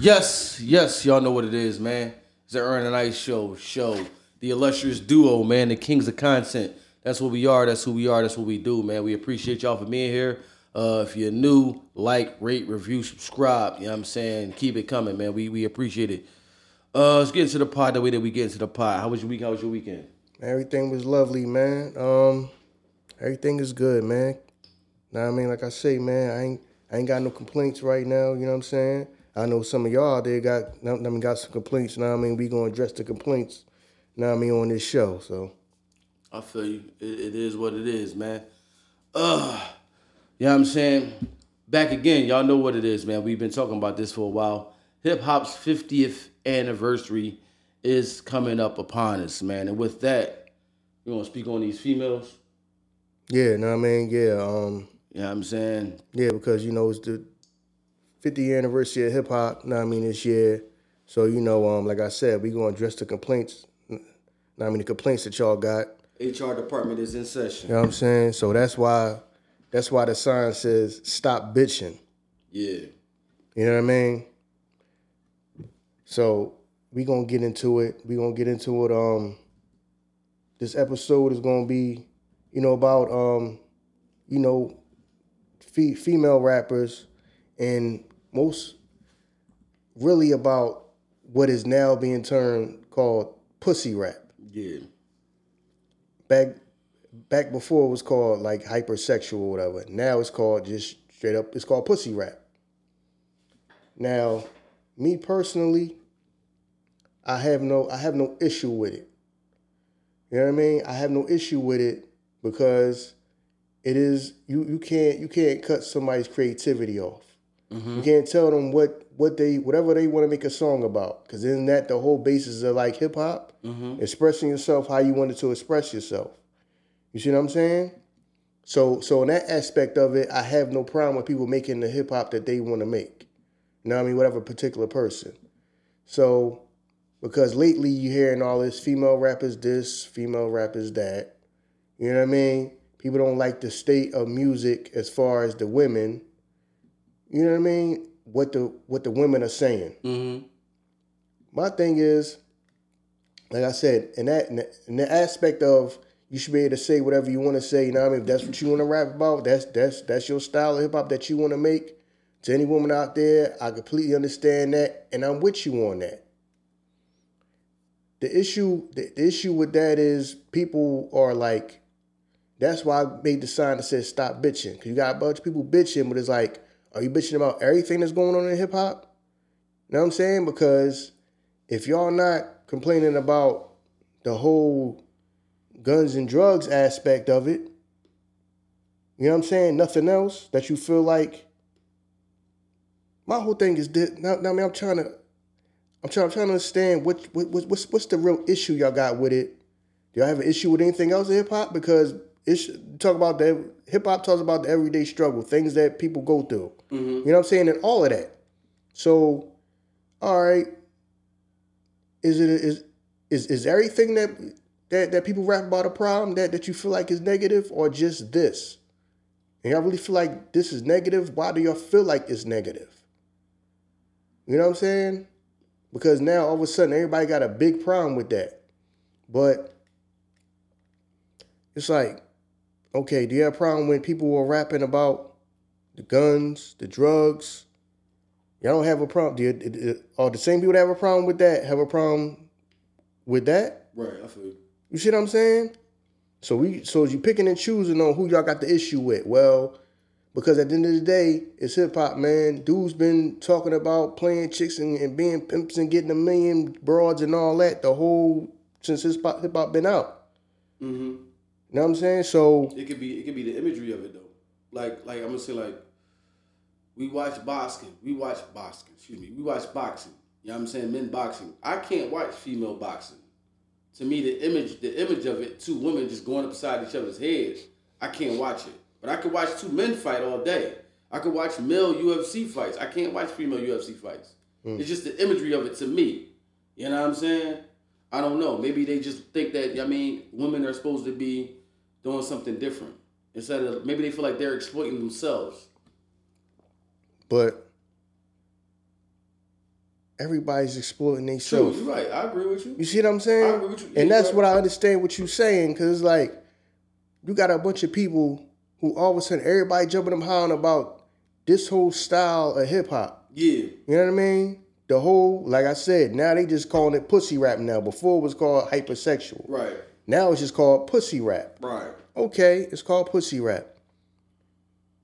Yes, yes, y'all know what it is, man. It's the Ern and Iso Show, show. The illustrious duo, man, the kings of content. That's what we are, that's who we are, that's what we do, man. We appreciate y'all for being here. Uh, if you're new, like, rate, review, subscribe. You know what I'm saying? Keep it coming, man. We we appreciate it. Uh, let's get into the pod the way that we get into the pod. How was your week? How was your weekend? Everything was lovely, man. Um, everything is good, man. Now I mean, like I say, man, I ain't I ain't got no complaints right now. You know what I'm saying? I know some of y'all they got I mean got some complaints. Now I mean we gonna address the complaints. Now I mean on this show. So I feel you. It, it is what it is, man. Uh, you know what I'm saying? Back again, y'all know what it is, man. We've been talking about this for a while. Hip hop's 50th anniversary is coming up upon us, man. And with that, you want to speak on these females? yeah, know what I mean? Yeah, um, You know what I'm saying? yeah, because you know it's the 50th anniversary of hip hop. Know what I mean this year. So you know, um, like I said, we gonna address the complaints. Know I mean the complaints that y'all got. HR department is in session. You know what I'm saying? So that's why that's why the sign says stop bitching. Yeah. You know what I mean? So we gonna get into it. We gonna get into it. Um this episode is gonna be, you know, about um, you know, fe- female rappers and most really about what is now being termed called pussy rap. Yeah. back back before it was called like hypersexual or whatever. Now it's called just straight up it's called pussy rap. Now, me personally, I have no I have no issue with it. You know what I mean? I have no issue with it because it is you you can't you can't cut somebody's creativity off. Mm-hmm. You can't tell them what what they whatever they want to make a song about because isn't that the whole basis of like hip hop? Mm-hmm. Expressing yourself how you wanted to express yourself. You see what I'm saying? So so in that aspect of it, I have no problem with people making the hip hop that they want to make. You know what I mean? Whatever particular person. So because lately you're hearing all this female rappers this, female rappers that. You know what I mean? People don't like the state of music as far as the women. You know what I mean? What the what the women are saying. Mm-hmm. My thing is, like I said, in that in the, in the aspect of you should be able to say whatever you want to say. You know what I mean? If that's what you want to rap about, that's that's that's your style of hip hop that you want to make. To any woman out there, I completely understand that, and I'm with you on that. The issue, the, the issue with that is people are like, that's why I made the sign that says stop bitching. Cause you got a bunch of people bitching, but it's like, are you bitching about everything that's going on in hip hop? You know what I'm saying? Because if y'all not complaining about the whole guns and drugs aspect of it, you know what I'm saying? Nothing else that you feel like. My whole thing is this. Now, now I mean, I'm trying to, I'm trying, I'm trying to understand what, what, what, what's, what's the real issue y'all got with it. Do y'all have an issue with anything else in hip hop? Because it's talk about the hip hop talks about the everyday struggle, things that people go through. Mm-hmm. You know what I'm saying, and all of that. So, all right, is it is is is everything that that that people rap about a problem that that you feel like is negative, or just this? And y'all really feel like this is negative? Why do y'all feel like it's negative? You know what I'm saying? Because now all of a sudden everybody got a big problem with that. But it's like, okay, do you have a problem when people are rapping about the guns, the drugs? Y'all don't have a problem. Do you, are the same people that have a problem with that have a problem with that? Right, I feel you. You see what I'm saying? So we so you picking and choosing on who y'all got the issue with. Well, because at the end of the day, it's hip hop, man. Dude's been talking about playing chicks and, and being pimps and getting a million broads and all that the whole since hip hop hip hop been out. Mm-hmm. You know what I'm saying? So It could be it could be the imagery of it though. Like like I'm gonna say like we watch boxing. We watch boxing, excuse me. We watch boxing. You know what I'm saying? Men boxing. I can't watch female boxing. To me the image the image of it, two women just going up beside each other's heads, I can't watch it. But I could watch two men fight all day. I could watch male UFC fights. I can't watch female UFC fights. Hmm. It's just the imagery of it to me. You know what I'm saying? I don't know. Maybe they just think that I mean women are supposed to be doing something different instead of maybe they feel like they're exploiting themselves. But everybody's exploiting themselves. True, you're right. I agree with you. You see what I'm saying? I agree with you. And that's you're what I understand what you're saying, cause it's like you got a bunch of people who all of a sudden everybody jumping them high on about this whole style of hip hop. Yeah, You know what I mean? The whole, like I said, now they just calling it pussy rap now. Before it was called hypersexual. right, Now it's just called pussy rap. right. Okay, it's called pussy rap.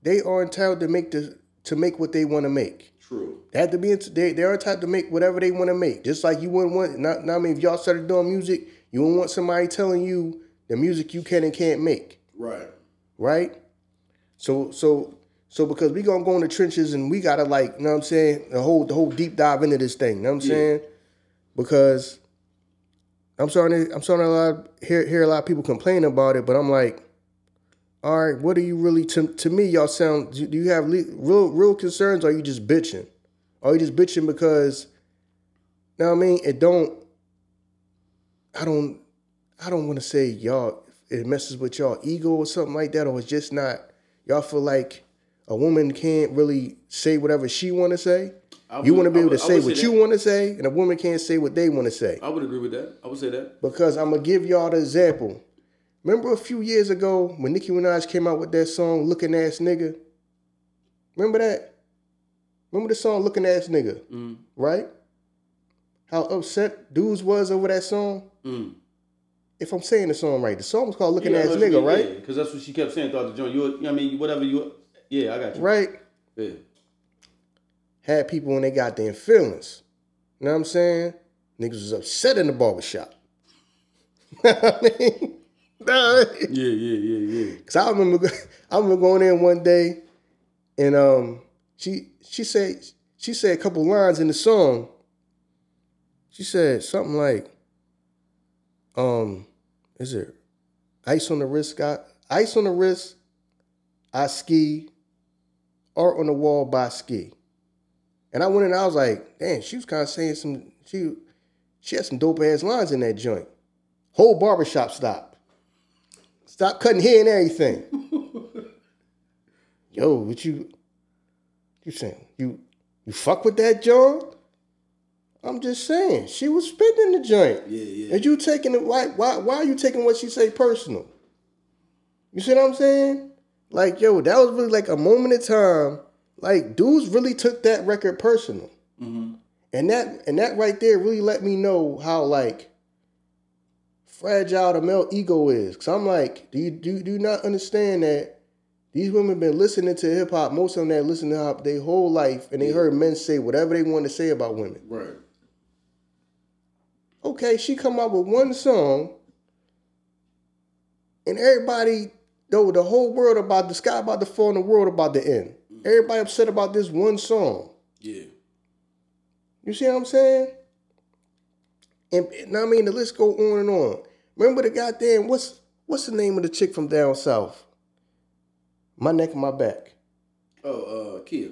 They are entitled to make the to make what they want to make. True. They have to be they they're entitled to make whatever they want to make. Just like you wouldn't want not, not I mean if y'all started doing music, you wouldn't want somebody telling you the music you can and can't make. Right. Right? So so so because we gonna go in the trenches and we gotta like, you know what I'm saying, the whole the whole deep dive into this thing, you know what I'm Yeah. saying? Because I'm starting to, I'm starting to a lot, hear hear a lot of people complain about it, but I'm like, all right, what are you really to to me? Y'all sound do you have le- real real concerns? Or are you just bitching? Are you just bitching because? Now I mean, it don't. I don't. I don't want to say y'all. It messes with y'all ego or something like that, or it's just not. Y'all feel like a woman can't really say whatever she want to say. I You want to be able to would- say what say you want to say, and a woman can't say what they want to say. I would agree with that. I would say that. Because I'm gonna give y'all the example. Remember a few years ago when Nicki Minaj came out with that song "Looking Ass Nigga"? Remember that? Remember the song "Looking Ass Nigga"? Mm. Right? How upset dudes was over that song. Mm. If I'm saying the song right, the song was called "Looking Yeah, Ass Nigga," right? Because that's what she kept saying throughout the joint. You, you know what I mean, whatever you. Yeah, I got you. Right? Yeah. Had people when they goddamn feelings. You know what I'm saying? Niggas was upset in the barbershop. I mean, Yeah, yeah, yeah, yeah. Cause I remember, I remember going in one day, and um, she she said she said a couple lines in the song. She said something like, um, is it ice on the wrist? Got ice on the wrist. I ski. Art on the wall by ski. And I went in. and I was like, damn, she was kind of saying some. She she had some dope ass lines in that joint. Whole barbershop stopped. Stop cutting hair and everything. Yo, what you you saying? You you fuck with that John? I'm just saying. She was spitting the joint. Yeah, yeah. And you taking it why why why are you taking what she say personal? You see what I'm saying? Like, yo, that was really like a moment in time. Like, dudes really took that record personal. Mm-hmm. And that and that right there really let me know how like fragile the male ego is. Cause I'm like, do you do, do you not understand that these women been listening to hip hop, most of them that listen to hip hop their whole life, and they heard men say whatever they want to say about women. Right. Okay, she come out with one song, and everybody, though the whole world about the sky about to fall and the world about to end. Everybody upset about this one song. Yeah. You see what I'm saying? And, and I mean the list go on and on. Remember the goddamn what's what's the name of the chick from down south? My neck and my back. Oh, uh, Khia.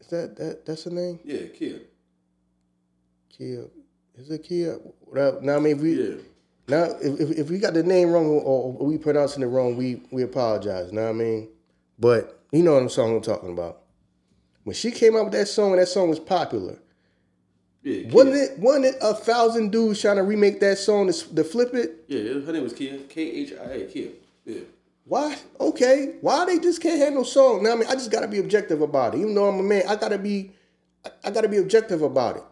Is that that that's her name? Yeah, Khia. Khia. Is it Khia? Well, now I mean if we Yeah. now if, if, if we got the name wrong or, or we pronouncing it wrong, we we apologize. Know what I mean? But you know what I'm song I'm talking about. When she came out with that song and that song was popular, Yeah. Wasn't it wasn't it a thousand dudes trying to remake that song to, to flip it? Yeah, her name was Khia. K H I A. Khia. Yeah. Why? Okay. Why they just can't have no song? Now I mean, I just gotta be objective about it. Even though I'm a man, I gotta be, I, I gotta be objective about it.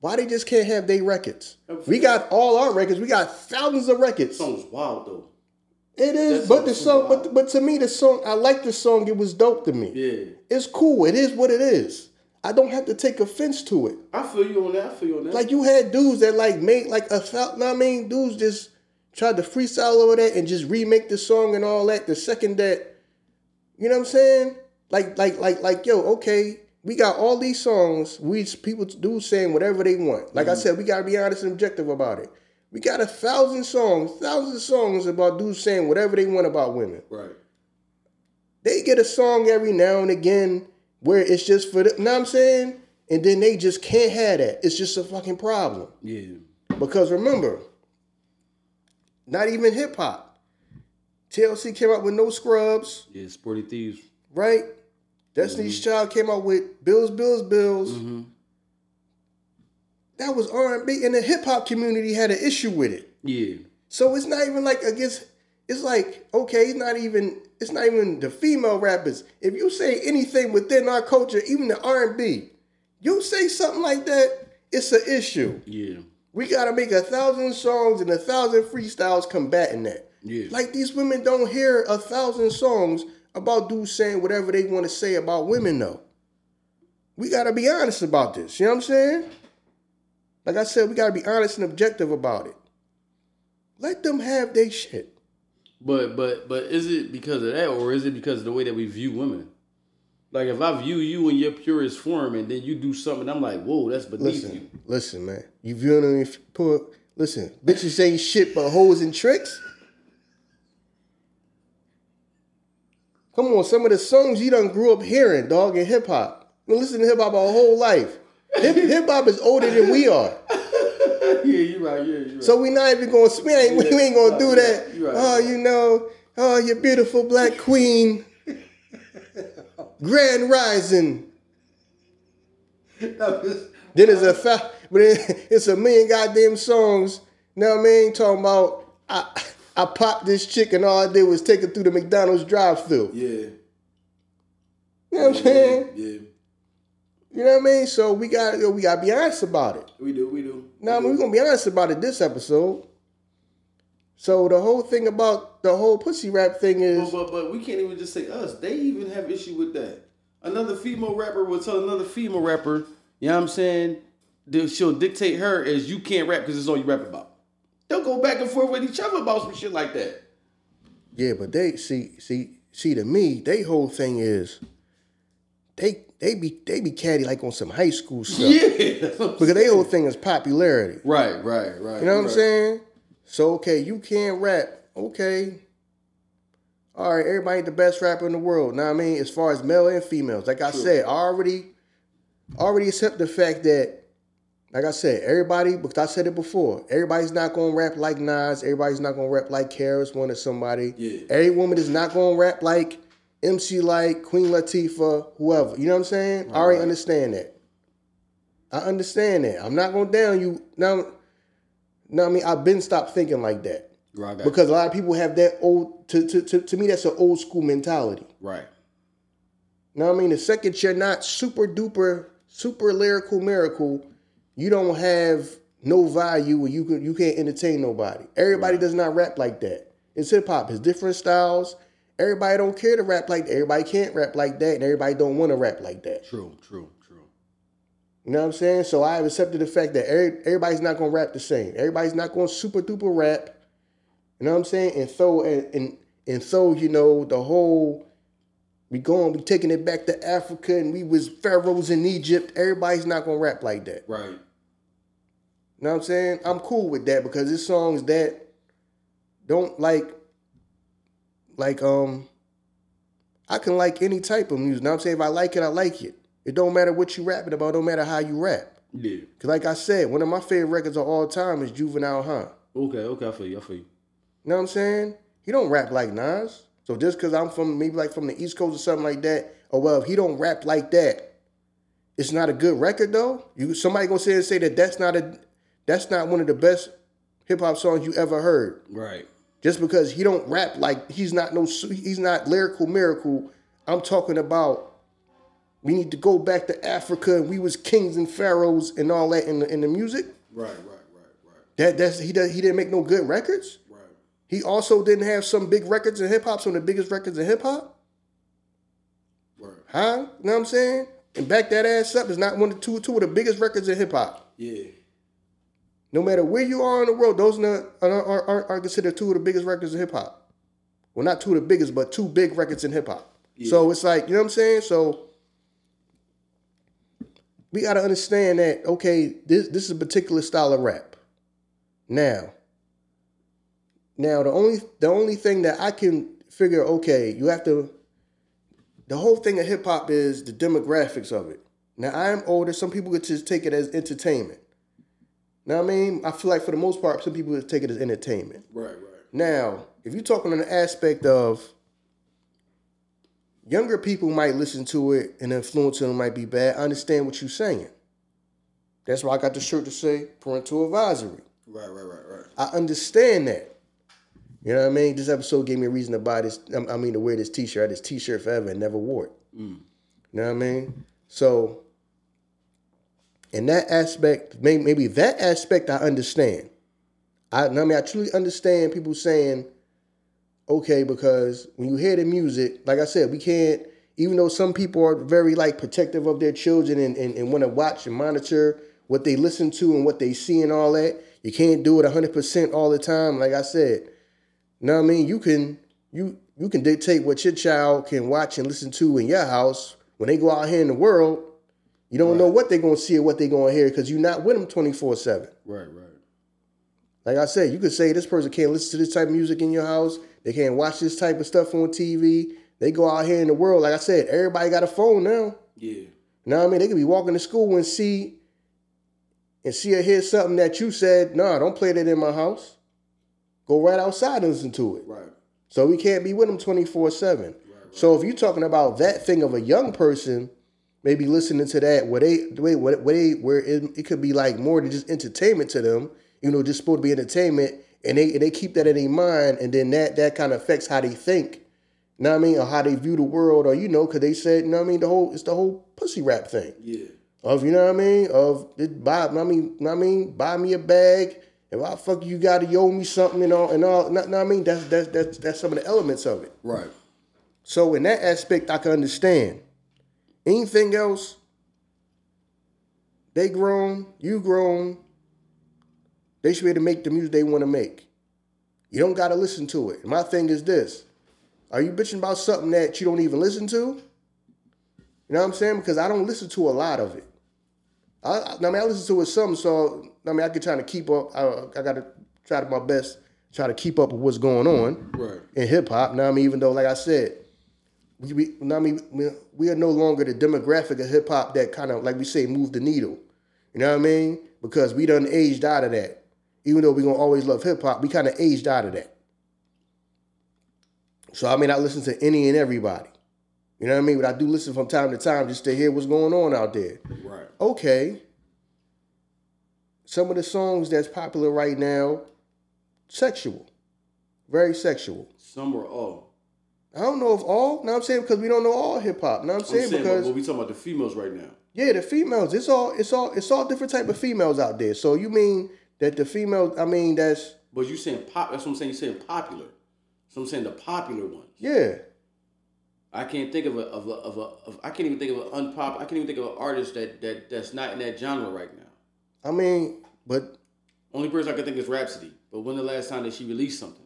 Why they just can't have their records? We got all our records. We got thousands of records. That song was wild though. It is, but the song, wild. but but to me, the song, I like the song. It was dope to me. Yeah. It's cool. It is what it is. I don't have to take offense to it. I feel you on that. I feel you on that. Like you had dudes that like made like a thou- know what I mean, dudes just tried to freestyle over that and just remake the song and all that. The second that, you know what I'm saying? Like like like like yo, okay, we got all these songs. We people do saying whatever they want. Like I mm-hmm. said, we gotta be honest and objective about it. We got a thousand songs, thousands of songs about dudes saying whatever they want about women. right. They get a song every now and again where it's just for the, you know what I'm saying? And then they just can't have that. It's just a fucking problem. Yeah. Because remember, not even hip hop. TLC came out with no scrubs, Yeah. Sporty Thievz. right? Destiny's Child came out with Bills, Bills, Bills. Mm-hmm. That was R and B, and the hip hop community had an issue with it. Yeah. So it's not even like against. It's like okay, it's not even. It's not even the female rappers. If you say anything within our culture, even the R and B, you say something like that, it's an issue. Yeah. We gotta make a thousand songs and a thousand freestyles combating that. Yeah. Like these women don't hear a thousand songs about dudes saying whatever they want to say about women though. We gotta be honest about this. You know what I'm saying? Like I said, we gotta be honest and objective about it. Let them have their shit. But but but is it because of that, or is it because of the way that we view women? Like if I view you in your purest form, and then you do something, I'm like, whoa, that's beneath Listen, you. listen, man. You viewing them if poor listen, bitches ain't shit but hoes and tricks. Come on, some of the songs you done grew up hearing, dog, in hip hop. You listen to hip hop our whole life. Hip hop is older than we are. yeah, you're right. Yeah, you're right. So we not even gonna we ain't, we ain't gonna do that. You right. Oh, you know, oh, you beautiful black queen. Grand rising. Then it's a fa- but it- it's a million goddamn songs. Now what I mean? Talking about I I popped this chick and all I did was take her through the McDonald's drive-through. yeah. You know what I'm saying? Yeah, You know what I mean? So we got we got to be honest about it. we do, we do. Now we're gonna be honest about it this episode. So the whole thing about the whole pussy rap thing is But, but but we can't even just say us. They even have issue with that. Another female rapper will tell another female rapper, you know what I'm saying? She'll dictate her as you can't rap because it's all you rap about. They'll go back and forth with each other about some shit like that. yeah, but they see see see to me, they whole thing is they they be they be catty like on some high school stuff. Yeah. Because they whole thing is popularity. Right, right, right. You know what I'm saying? So okay, you can't rap. Okay. All right, everybody ain't the best rapper in the world. Now I mean, as far as male and females, like I said, I already already accept the fact that, like I said, everybody, because I said it before, everybody's not gonna rap like Nas, everybody's not gonna rap like KRS-One or somebody. Yeah. Every woman is not gonna rap like MC like Queen Latifah, whoever. You know what I'm saying? I already understand that. I understand that. I'm not gonna down you now. No, I mean I've been stopped thinking like that Right, because a lot of people have that old. To to to, to me, that's an old school mentality. right. Now I mean, the second you're not super duper super lyrical miracle, you don't have no value and you can you can't entertain nobody. Everybody does not rap like that. It's hip hop. It's different styles. Everybody don't care to rap like that. Everybody can't rap like that, and everybody don't want to rap like that. True, true, true. You know what I'm saying? So I have accepted the fact that every, everybody's not gonna rap the same. Everybody's not gonna super duper rap. You know what I'm saying? And so and and, and throw, you know, the whole we going, we taking it back to Africa and we was pharaohs in Egypt. Everybody's not gonna rap like that. Right. You know what I'm saying? I'm cool with that because it's songs that don't like like um I can like any type of music. Now I'm saying if I like it, I like it. It don't matter what you rapping about, don't matter how you rap. Yeah. Cause like I said, one of my favorite records of all time is Juvenile Huh. Okay, okay, I feel you, I feel you. You know what I'm saying? He don't rap like Nas. So just cause I'm from maybe like from the East Coast or something like that, or well, if he don't rap like that, it's not a good record though. You somebody gonna say and say that that's not a that's not one of the best hip hop songs you ever heard. Right. Just because he don't rap like he's not no he's not lyrical miracle. I'm talking about we need to go back to Africa and we was kings and pharaohs and all that in the in the music. Right, right, right, right, That that's he does he didn't make no good records. right. He also didn't have some big records in hip hop, some of the biggest records in hip hop. Right. Huh? You know what I'm saying? And back that ass up is not one of the two two of the biggest records in hip hop. Yeah. No matter where you are in the world, those are, are, are, are considered two of the biggest records in hip hop. Well, not two of the biggest, but two big records in hip hop. So it's like, you know what I'm saying? So we got to understand that, okay, this, this is a particular style of rap. Now, now the only the only thing that I can figure, okay, you have to the whole thing of hip hop is the demographics of it. Now I am older, some people could just take it as entertainment. Now I mean, I feel like for the most part, some people take it as entertainment. Right, right. Now, if you're talking on the aspect of younger people might listen to it and influence them might be bad. I understand what you're saying. That's why I got the shirt to say parental advisory. Right, right, right, right. I understand that. You know what I mean? This episode gave me a reason to buy this. I I mean, to wear this T-shirt. I had this T-shirt forever and never wore it. Mm. You know what I mean? So, in that aspect, maybe, maybe that aspect I understand. I, I mean, I truly understand people saying, okay, because when you hear the music, like I said, we can't. Even though some people are very like protective of their children and, and, and want to watch and monitor what they listen to and what they see and all that, you can't do it 100% all the time. Like I said, you know what I mean? You can you you can dictate what your child can watch and listen to in your house. When they go out here in the world, you don't know what they're gonna see or what they're gonna hear because you're not with them 24-7. Right, right. Like I said, you could say this person can't listen to this type of music in your house. They can't watch this type of stuff on TV. They go out here in the world. Like I said, everybody got a phone now. Yeah. You know what I mean? They could be walking to school and see and see or hear something that you said, nah, don't play that in my house. Go right outside and listen to it. Right. So we can't be with them 24 7. So if you're talking about that thing of a young person, maybe listening to that, where they, the way, where, they, where it, it could be like more than just entertainment to them, you know, just supposed to be entertainment, and they and they keep that in their mind, and then that that kind of affects how they think. You know what I mean? Or how they view the world, or you know, because they said, you know what I mean, the whole it's the whole pussy rap thing Yeah. of you know what I mean of it buy I mean know what I mean buy me a bag if I fuck you got to owe me something and all and all know what I mean that's that's that's that's some of the elements of it. Right. So in that aspect I can understand. Anything else? They grown, you grown. They should be able to make the music they want to make. You don't got to listen to it. My thing is this: Are you bitching about something that you don't even listen to? You know what I'm saying? Because I don't listen to a lot of it. I, I I mean, I listen to it some, so I mean, I can try to keep up. I, I got to try to my best, try to keep up with what's going on Right. in hip hop. Now I mean, even though, like I said, we, we I mean, we, we are no longer the demographic of hip hop that kind of like we say move the needle. You know what I mean? Because we done aged out of that. Even though we gonna always love hip hop, we kind of aged out of that. So I mean, I listen to any and everybody. You know what I mean? But I do listen from time to time just to hear what's going on out there Right. okay, some of the songs that's popular right now, sexual, very sexual. Some or oh, all. I don't know if all. What I'm saying because we don't know all hip hop. What I'm I'm saying saying, because but we talking about the females right now. yeah, the females. It's all. It's all. It's all different type of females out there. So you mean that the females? I mean that's But you saying pop? That's what I'm saying. You saying popular. So I'm saying the popular ones. yeah. I can't think of a of a of a of, I can't even think of an unpop. I can't even think of an artist that that that's not in that genre right now. I mean, but Only person I can think is Rapsody. But when the last time that she released something?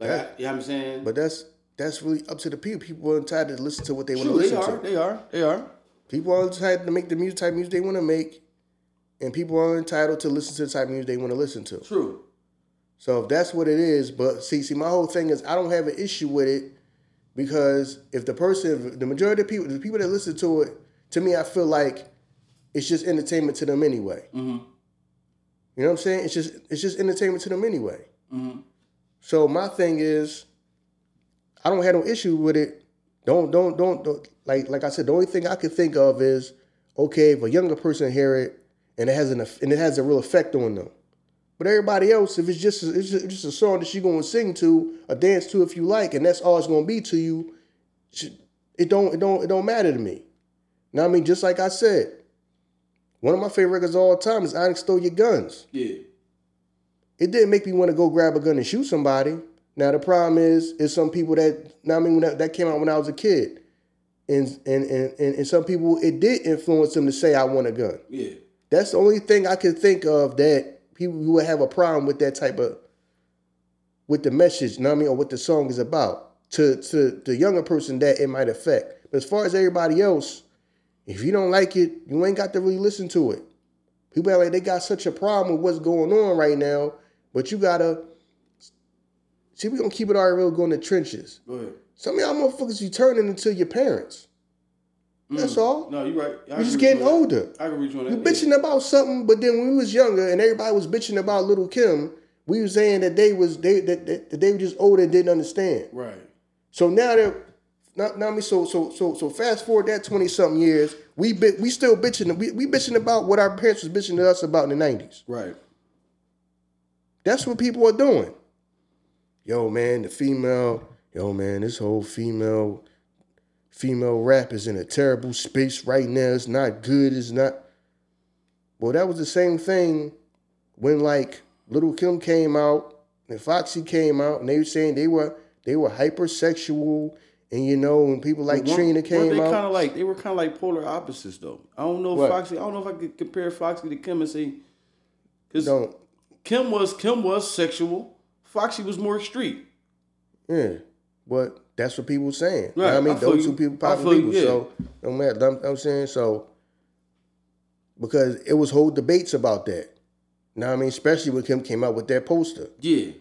Like, I, Yeah. you know what I'm saying? but that's that's really up to the people. People are entitled to listen to what they want to True, they listen are. to. They are. They are. People are entitled to make the music type music they want to make, and people are entitled to listen to the type of music they want to listen to. True. So if that's what it is, but see, see, my whole thing is I don't have an issue with it because if the person, the majority of people, the people that listen to it, to me, I feel like it's just entertainment to them anyway. Mm-hmm. You know what I'm saying? It's just it's just entertainment to them anyway. Mm-hmm. So my thing is, I don't have no issue with it. Don't don't don't, don't like like I said. The only thing I could think of is okay if a younger person hear it and it has an and it has a real effect on them. But everybody else, if it's just it's just, just a song that you going to sing to or dance to if you like, and that's all it's going to be to you, it don't it don't it don't matter to me. Now I mean, just like I said, one of my favorite records of all time is "Onyx Stole Your Guns." Yeah. it didn't make me want to go grab a gun and shoot somebody. Now the problem is, is some people that now I mean when that, that came out when I was a kid, and and, and and some people it did influence them to say I want a gun. Yeah. That's the only thing I could think of that people who would have a problem with that type of with the message, you know what I mean, or what the song is about. To to the younger person that it might affect. But as far as everybody else, if you don't like it, you ain't got to really listen to it. People act like they got such a problem with what's going on right now, but you gotta see. We gonna keep it all real, go in the trenches. Go ahead. Some of y'all motherfuckers be turning into your parents. That's mm. all. No, you're right. You're just getting you older. I can you on that. You bitching about something, but then when we was younger and everybody was bitching about Lil Kim, we was saying that they was they that, that, that they were just older and didn't understand. Right. So now that Now, now I mean, so so so so fast forward that twenty something years, we bit, we still bitching. We, we bitching about what our parents was bitching to us about in the nineties. Right. That's what people are doing. Yo, man, the female. Yo, man, this whole female female rap is in a terrible space right now. It's not good. It's not. Well, that was the same thing when like Lil Kim came out and Foxy came out, and they were saying they were they were hypersexual, and you know, when people like Weren't- Trina came they out. kind of like they were kind of like polar opposites though. I don't know if What? Foxy. I don't know if I could compare Foxy to Kim and say because Kim was Kim was sexual. Foxy was more street. Yeah, but that's what people were saying. You know Right, I mean, I those you. two people, I popular you, people. yeah. So, no matter. I'm, I'm saying so because it was whole debates about that. You know what I mean? Especially when Kim came out with that poster. Yeah. You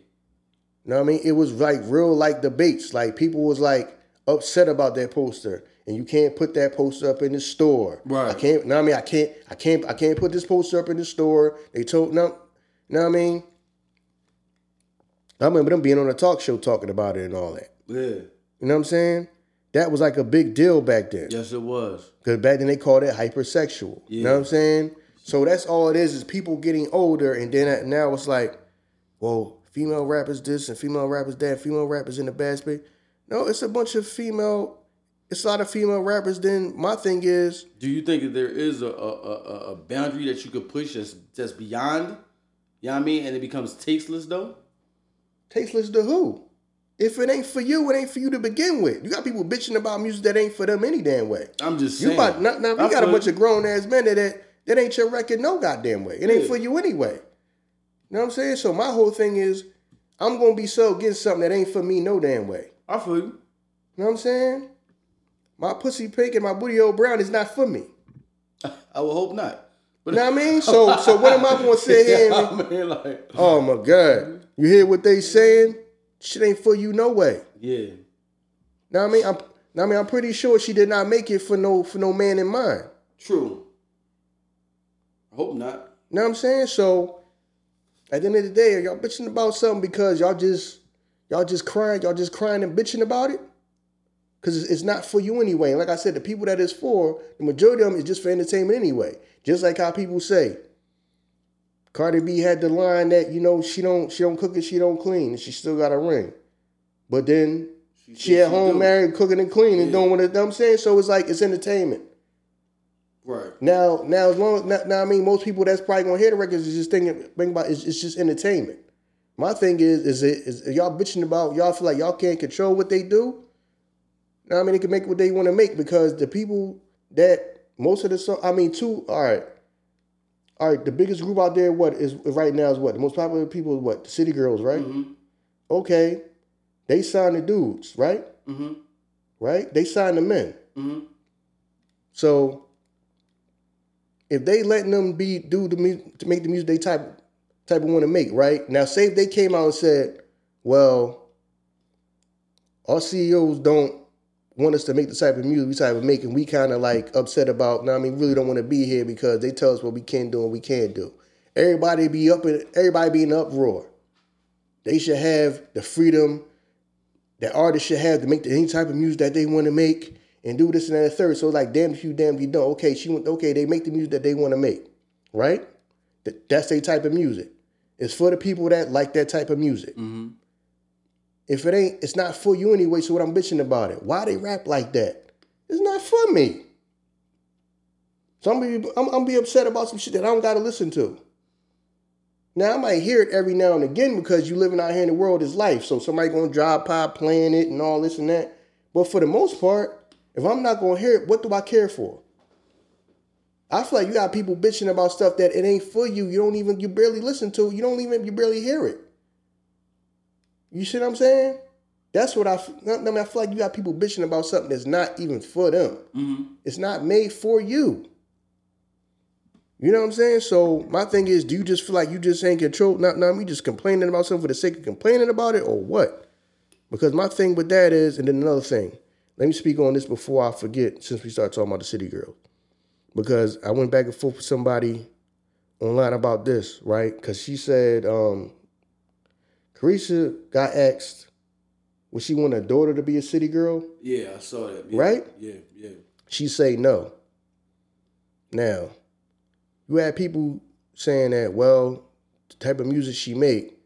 know what I mean? It was like real like debates. Like people was like upset about that poster. And you can't put that poster up in the store. Right. I can't know what I mean? I can't I can't I can't put this poster up in the store. They told no you know what I mean? I remember them being on a talk show talking about it and all that. Yeah. You know what I'm saying? That was like a big deal back then. Yes, it was. Because back then they called it hypersexual. You know Yeah. what I'm saying? So that's all it is, is people getting older, and then now it's like, well, female rappers this and female rappers that, female rappers in the bad space. No, it's a bunch of female, it's a lot of female rappers. Then my thing is, Do you think that there is a a, a, a boundary that you could push that's that's beyond? You know what I mean? And it becomes tasteless though? Tasteless to who? If it ain't for you, it ain't for you to begin with. You got people bitching about music that ain't for them any damn way. I'm just You saying. about now, now you got a bunch of grown ass men that, that that ain't your record no goddamn way. It ain't Yeah. for you anyway. You know what I'm saying? So my whole thing is I'm gonna be so against something that ain't for me no damn way. I feel you. You know what I'm saying? My pussy pink and my booty old brown is not for me. I would hope not. You know what I mean? So so what am I gonna sit here and I mean, like, Oh my God. You hear what they saying? Shit ain't for you no way. yeah. Know what I mean? I'm I mean I'm pretty sure she did not make it for no for no man in mind. True. I hope not. know what I'm saying? So at the end of the day, are y'all bitching about something because y'all just y'all just crying, y'all just crying and bitching about it? Cause it's, not for you anyway. And like I said, the people that it's for, the majority of them is just for entertainment anyway. Just like how people say, Cardi B had the line that you know she don't she don't cook and she don't clean, and she still got a ring. But then she, said at home do. married, cooking and cleaning, and Yeah. doing what it, I'm saying. So it's like it's entertainment. Right. Now, now as long as now, now I mean most people that's probably gonna hear the records is just thinking think about it's, it's just entertainment. My thing is is it is y'all bitching about y'all feel like y'all can't control what they do. Now I mean they can make what they want to make because the people that most of the song I mean two all right. All right, the biggest group out there what is right now is what? The most popular people is what? The City Girls, right? Mm-hmm. Okay. They signed the dudes, right? Mm-hmm. Right? They signed the men. Mm-hmm. So if they letting them be do the music to make the music they type type of want to make, right? Now say if they came out and said, Well, our CEOs don't want us to make the type of music we type of making, we kind of like upset about now I mean really don't want to be here because they tell us what we can do and we can't do. Everybody be up in everybody be in uproar. They should have the freedom that artists should have to make the, any type of music that they want to make and do this and that and third. So like damn if you damn if you don't. Okay, she went okay, they make the music that they want to make. Right? That, that's their type of music. It's for the people that like that type of music. Mm-hmm. If it ain't, it's not for you anyway. So what I'm bitching about it? Why they rap like that? It's not for me. So I'm gonna be, I'm, I'm be upset about some shit that I don't gotta listen to. Now I might hear it every now and again because you living out here in the world is life. So somebody gonna drive by playing it and all this and that. But for the most part, if I'm not gonna hear it, what do I care for? I feel like you got people bitching about stuff that it ain't for you. You don't even you barely listen to. You don't even you barely hear it. You see what I'm saying? That's what I, I mean, I feel like you got people bitching about something that's not even for them. Mm-hmm. It's not made for you. You know what I'm saying? So my thing is, do you just feel like you just ain't control? Not, not me just complaining about something for the sake of complaining about it, or what? Because my thing with that is, and then another thing. Let me speak on this before I forget, since we start talking about the city girl. Because I went back and forth with somebody online about this, right? Because she said, um, Caresha got asked Would she want her daughter to be a city girl? Yeah, I saw that. Yeah, Right? Yeah, yeah. She say no. Now, you had people saying that, well, the type of music she make,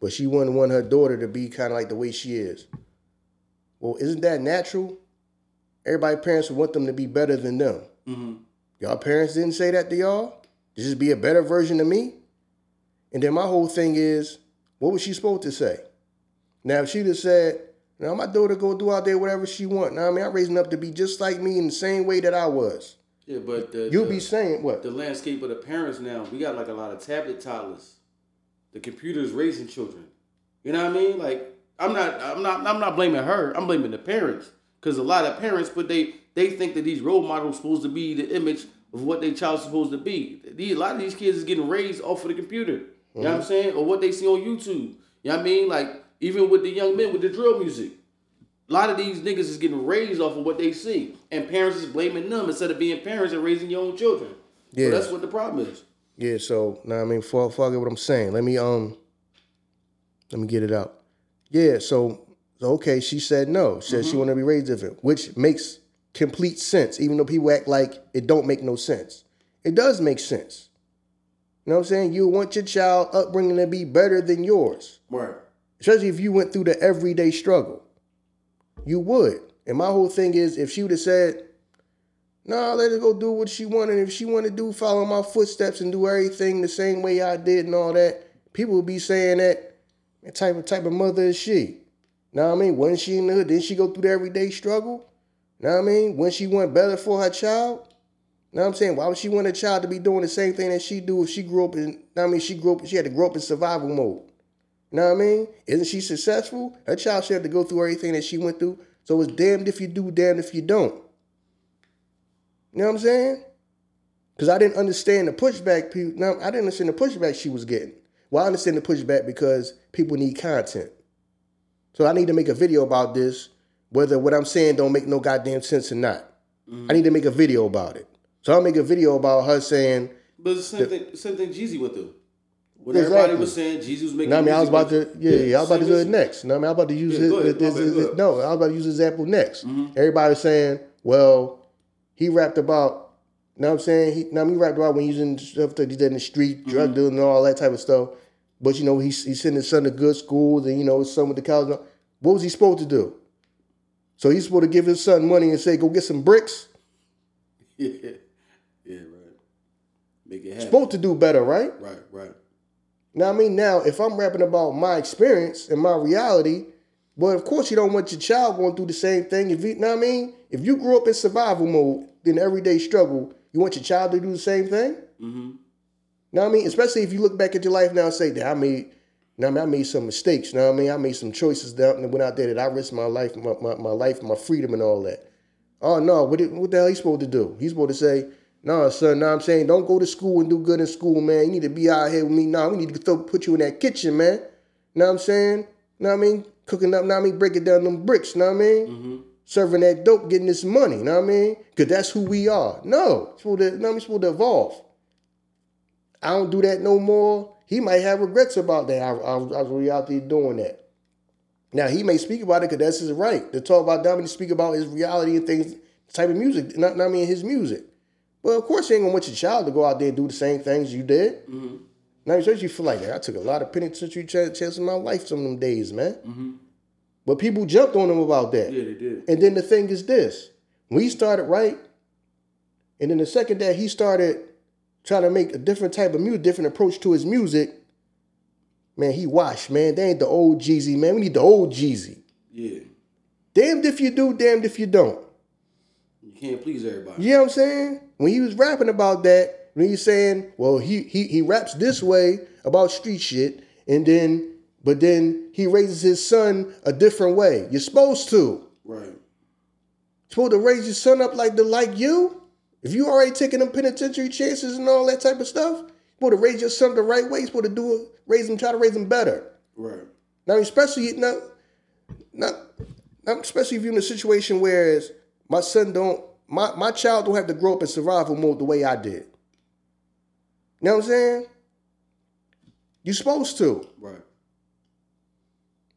but she wouldn't want her daughter to be kind of like the way she is. Well, isn't that natural? Everybody parents would want them to be better than them. Mm-hmm. Y'all parents didn't say that to y'all? Just be a better version of me? And then my whole thing is, what was she supposed to say? Now, if she just said, now my daughter go do out there whatever she want. Now, I mean, I'm raising up to be just like me in the same way that I was. Yeah, but the, You'll the, be saying what? the landscape of the parents now. We got like a lot of tablet toddlers. The computer's raising children. You know what I mean? Like I'm not, I'm not, I'm not blaming her. I'm blaming the parents because a lot of parents, but they they think that these role models supposed to be the image of what their child's supposed to be. These, a lot of these kids is getting raised off of the computer. You know what I'm saying? Or what they see on YouTube. You know what I mean? Like even with the young men with the drill music. A lot of these niggas is getting raised off of what they see, and parents is blaming them instead of being parents and raising your own children. Yeah, Yeah. that's what the problem is. Yeah, so now I mean, I get what I'm saying, let me um, let me get it out. Yeah, so so, okay, she said no. She said she wanted to be raised different, which makes complete sense. Even though people act like it don't make no sense, it does make sense. You know what I'm saying? You want your child upbringing to be better than yours, Right. especially if you went through the everyday struggle. You would. And my whole thing is, if she would have said, "No, let her go do what she wanted. If she want to do, follow my footsteps and do everything the same way I did and all that," people would be saying that. What type of type of mother is she? Know what I mean? Wasn't she in the hood? Didn't she go through the everyday struggle? Know what I mean? When she want better for her child? Know what I'm saying? Why would she want a child to be doing the same thing that she do if she grew up in? I mean, she grew up. She had to grow up in survival mode. You know what I mean? Isn't she successful? Her child should have to go through everything that she went through. So it's damned if you do, damned if you don't. You know what I'm saying? Because I didn't understand the pushback. People, no, I didn't understand the pushback she was getting. Well, I understand the pushback because people need content. So I need to make a video about this, whether what I'm saying don't make no goddamn sense or not. I mm-hmm. need to make a video about it. So I'll make a video about her saying, But it's the same thing. Same thing Jeezy went through. What Exactly. everybody was saying, Jeezy was making. No, I mean, I was about to, music yeah, yeah, I was about to do it next. No, I mean, I was about to use Yeah, his, go ahead. his- My his- no, I was about to use example next. Mhm. Everybody was saying, well, he rapped about, you know what I'm saying? He, now, he rapped about when in stuff that he did in the street, Mm-hmm. drug dealing and all that type of stuff. But, you know, he, he sent his son to good schools and, you know, his son with the college. What was he supposed to do? So he's supposed to give his son money and say, go get some bricks? Yeah, yeah. Make it happen. Supposed to do better, right? Right, right. Now I mean, now if I'm rapping about my experience and my reality, well, of course you don't want your child going through the same thing. If you know what I mean, if you grew up in survival mode, in everyday struggle, you want your child to do the same thing. Mm-hmm. Know what I mean? Especially if you look back at your life now and say, "That I made, what I mean, I made some mistakes." You know what I mean? I made some choices that went out there that I risked my life, my, my, my life, my freedom, and all that. Oh no, what, did- what the hell he supposed to do? He's supposed to say, "No, son, no, I'm saying don't go to school and do good in school, man. You need to be out here with me. No, we need to throw, put you in that kitchen, man. Know what I'm saying? Know what I mean? Cooking up, know what I mean? Breaking down them bricks, know what I mean? Mm-hmm. Serving that dope, getting this money, know what I mean? Because that's who we are. No, it's supposed to, know what I supposed to evolve. I don't do that no more. He might have regrets about that. I, I, was- I was really out there doing that. Now he may speak about it because that's his right to talk about Dominic, speak about his reality and things, type of music. Not, not I mean his music. But of course, you ain't gonna want your child to go out there and do the same things you did. Mm-hmm. Now, you feel like that. I took a lot of penitentiary ch- chances in my life some of them days, man. Mm-hmm. But people jumped on him about that. Yeah, they did. And then the thing is this: when he started right, and then the second that he started trying to make a different type of music, different approach to his music, man, he washed, man. They ain't the old Jeezy, man. We need the old Jeezy. Yeah, Damned if you do, damned if you don't. you can't please everybody. You know what I'm saying? When he was rapping about that, when he's saying, well, he he he raps this way about street shit, and then but then he raises his son a different way. You're supposed to. Right. You're supposed to raise your son up like the like you. If you already taking them penitentiary chances and all that type of stuff, you're supposed to raise your son the right way. You're supposed to do it, raise him, try to raise him better. Right. Now, especially not, not, not especially if you're in a situation where my son don't, my, my child don't have to grow up in survival mode the way I did. You know what I'm saying? You're supposed to. Right.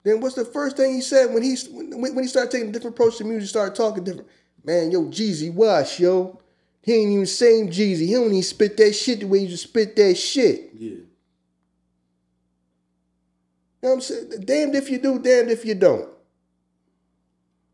Then what's the first thing he said when he when, when he started taking a different approach to music, started talking different? Man, yo, Jeezy, wash, yo. He ain't even same Jeezy. He don't even spit that shit the way you just spit that shit. Yeah. You know what I'm saying? Damned if you do, damned if you don't.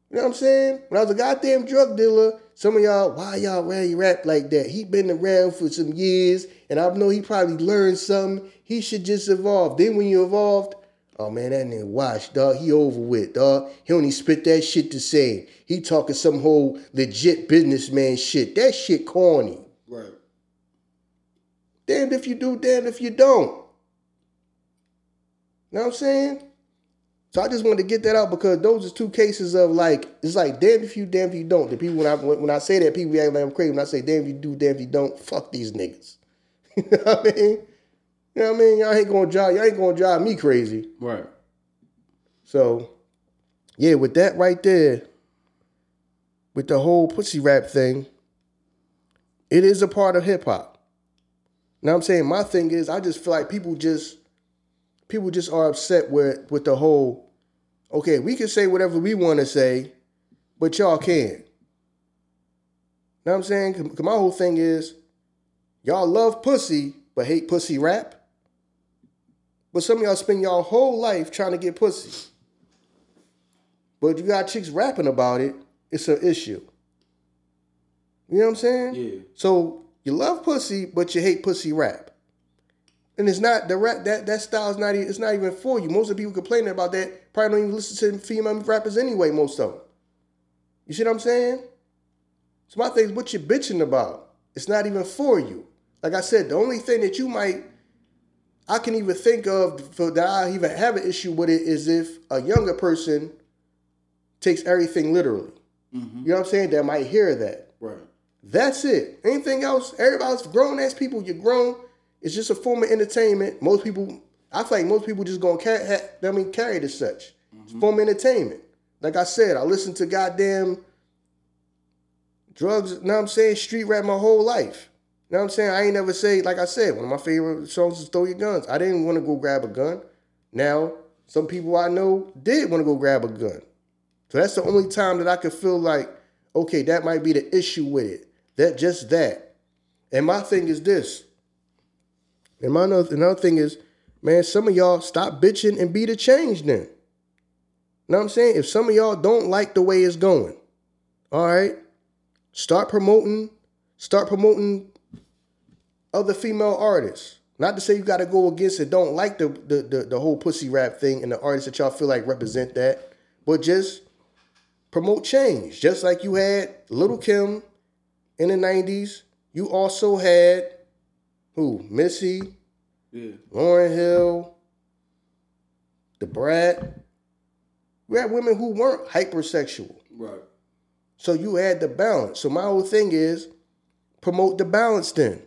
You know what I'm saying? When I was a goddamn drug dealer, some of y'all, why y'all really rap like that? He been around for some years, and I know he probably learned something. He should just evolve. Then when you evolved, oh man, that nigga watch, dog. He over with, dog. He only spit that shit the same. He talking some whole legit businessman shit. That shit corny. Right. Damned if you do, damned if you don't. You know what I'm saying? So I just wanted to get that out because those are two cases of like it's like damn if you damn if you don't. The people when I when I say that people act like I'm crazy. When I say damn if you do damn if you don't, fuck these niggas. you know what I mean? You know what I mean? Y'all ain't gonna drive y'all ain't gonna drive me crazy. Right. So yeah, with that right there, with the whole pussy rap thing, it is a part of hip hop. Now I'm saying my thing is I just feel like people just people just are upset with with the whole okay, we can say whatever we want to say, but y'all can't. Know what I'm saying? 'Cause my whole thing is y'all love pussy but hate pussy rap. But some of y'all spend y'all whole life trying to get pussy. But you got chicks rapping about it, it's an issue. You know what I'm saying? Yeah. So you love pussy, but you hate pussy rap. And it's not the rap that that style is not e- it's not even for you. Most of the people complaining about that probably don't even listen to female rappers anyway. Most of them. You see what I'm saying? So my thing is, what you bitching about? It's not even for you. Like I said, the only thing that you might I can even think of for that I even have an issue with it is if a younger person takes everything literally. Mm-hmm. You know what I'm saying? That might hear that. Right. That's it. Anything else? Everybody's grown ass people. You're grown. It's just a form of entertainment. Most people, I feel like most people just gonna carry. Ha, I mean, carry it as such. It's a form of entertainment. Like I said, I listen to goddamn drugs. You know what I'm saying? Street rap my whole life. You know what I'm saying? I ain't never say like I said. One of my favorite songs is "Throw Your Guns." I didn't want to go grab a gun. Now, some people I know did want to go grab a gun. So that's the only time that I could feel like, okay, that might be the issue with it. That just that. And my thing is this. And my another, another thing is, man, some of y'all stop bitching and be the change then. You know what I'm saying? If some of y'all don't like the way it's going, all right, start promoting, start promoting other female artists. Not to say you got to go against it. Don't like the, the the the whole pussy rap thing and the artists that y'all feel like represent that, but just promote change. Just like you had Lil Kim in the '90s, you also had who Missy, Yeah. Lauryn Hill, Da Brat. You had women who weren't hypersexual. Right. So you had the balance. So my whole thing is promote the balance then.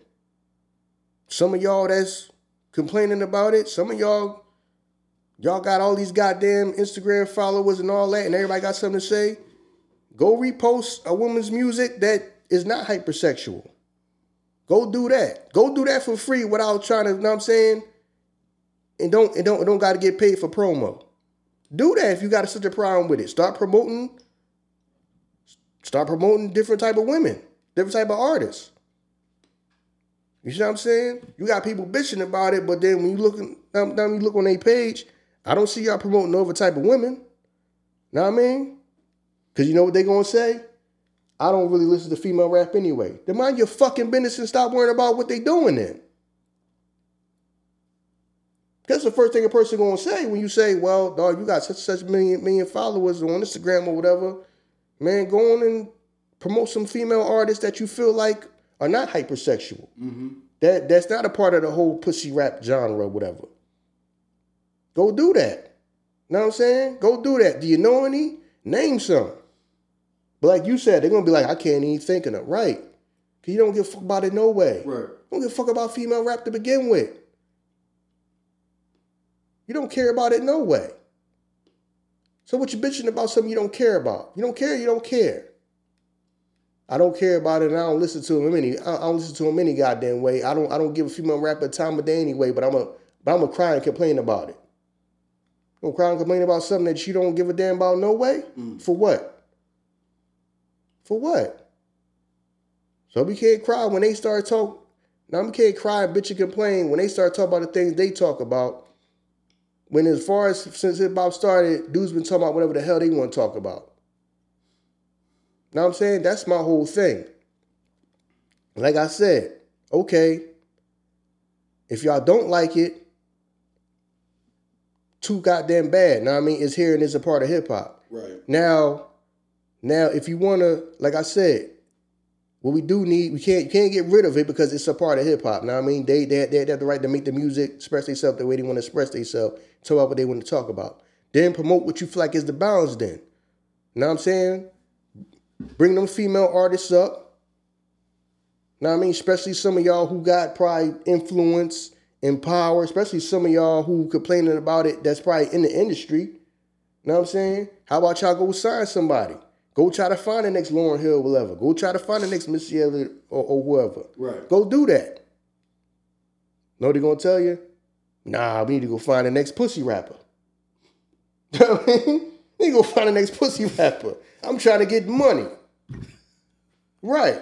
Some of y'all that's complaining about it, some of y'all, y'all got all these goddamn Instagram followers and all that, and everybody got something to say. Go repost a woman's music that is not hypersexual. Go do that. Go do that for free without trying to, you know what I'm saying? And don't and don't don't gotta get paid for promo. Do that if you got such a problem with it. Start promoting Start promoting different type of women, different type of artists. You see what I'm saying? You got people bitching about it, but then when you look, um, you look on their page, I don't see y'all promoting other type of women. Know what I mean? Cause you know what they gonna say? I don't really listen to female rap anyway. Then mind your fucking business and stop worrying about what they doing then. That's the first thing a person gonna say when you say, "Well, dog, you got such such million million followers on Instagram or whatever." Man, go on and promote some female artists that you feel like are not hypersexual. Mm-hmm. That that's not a part of the whole pussy rap genre, whatever. Go do that. Know what I'm saying? Go do that. Do you know any? Name some. But like you said, they're gonna be like, I can't even think of it. Right. Cause you don't give a fuck about it no way. Right. You don't give a fuck about female rap to begin with. You don't care about it no way. So what you bitching about something you don't care about? You don't care, you don't care. I don't care about it and I don't listen to him any I I don't listen to him any goddamn way. I don't I don't give a female rapper time of day anyway, but I'm a but I'm a cry and complain about it. Gonna cry and complain about something that you don't give a damn about no way? Mm. For what? For what? So we can't cry when they start talk. Now we can't cry and bitch and complain when they start talking about the things they talk about. When as far as since hip hop started, dudes been talking about whatever the hell they want to talk about. Now I'm saying? That's my whole thing. Like I said, okay, if y'all don't like it, too goddamn bad. Now I mean, it's here and it's a part of hip hop. Right. Now, now if you wanna, like I said, what we do need, we can't can't get rid of it because it's a part of hip hop. Now I mean, they they, they have the right to make the music, express themselves the way they want to express themselves, talk about what they want to talk about. Then promote what you feel like is the balance. Then, know what I'm saying? Bring them female artists up. What I mean? Especially some of y'all who got probably influence and power, especially some of y'all who complaining about it that's probably in the industry. Know what I'm saying? How about y'all go sign somebody? Go try to find the next Lauryn Hill, whatever. Go try to find the next Missy Elliott or, or whoever. Right. Go do that. Know what they gonna tell you? Nah, we need to go find the next pussy rapper. You know what I mean? We need to go find the next pussy rapper. I'm trying to get money. Right.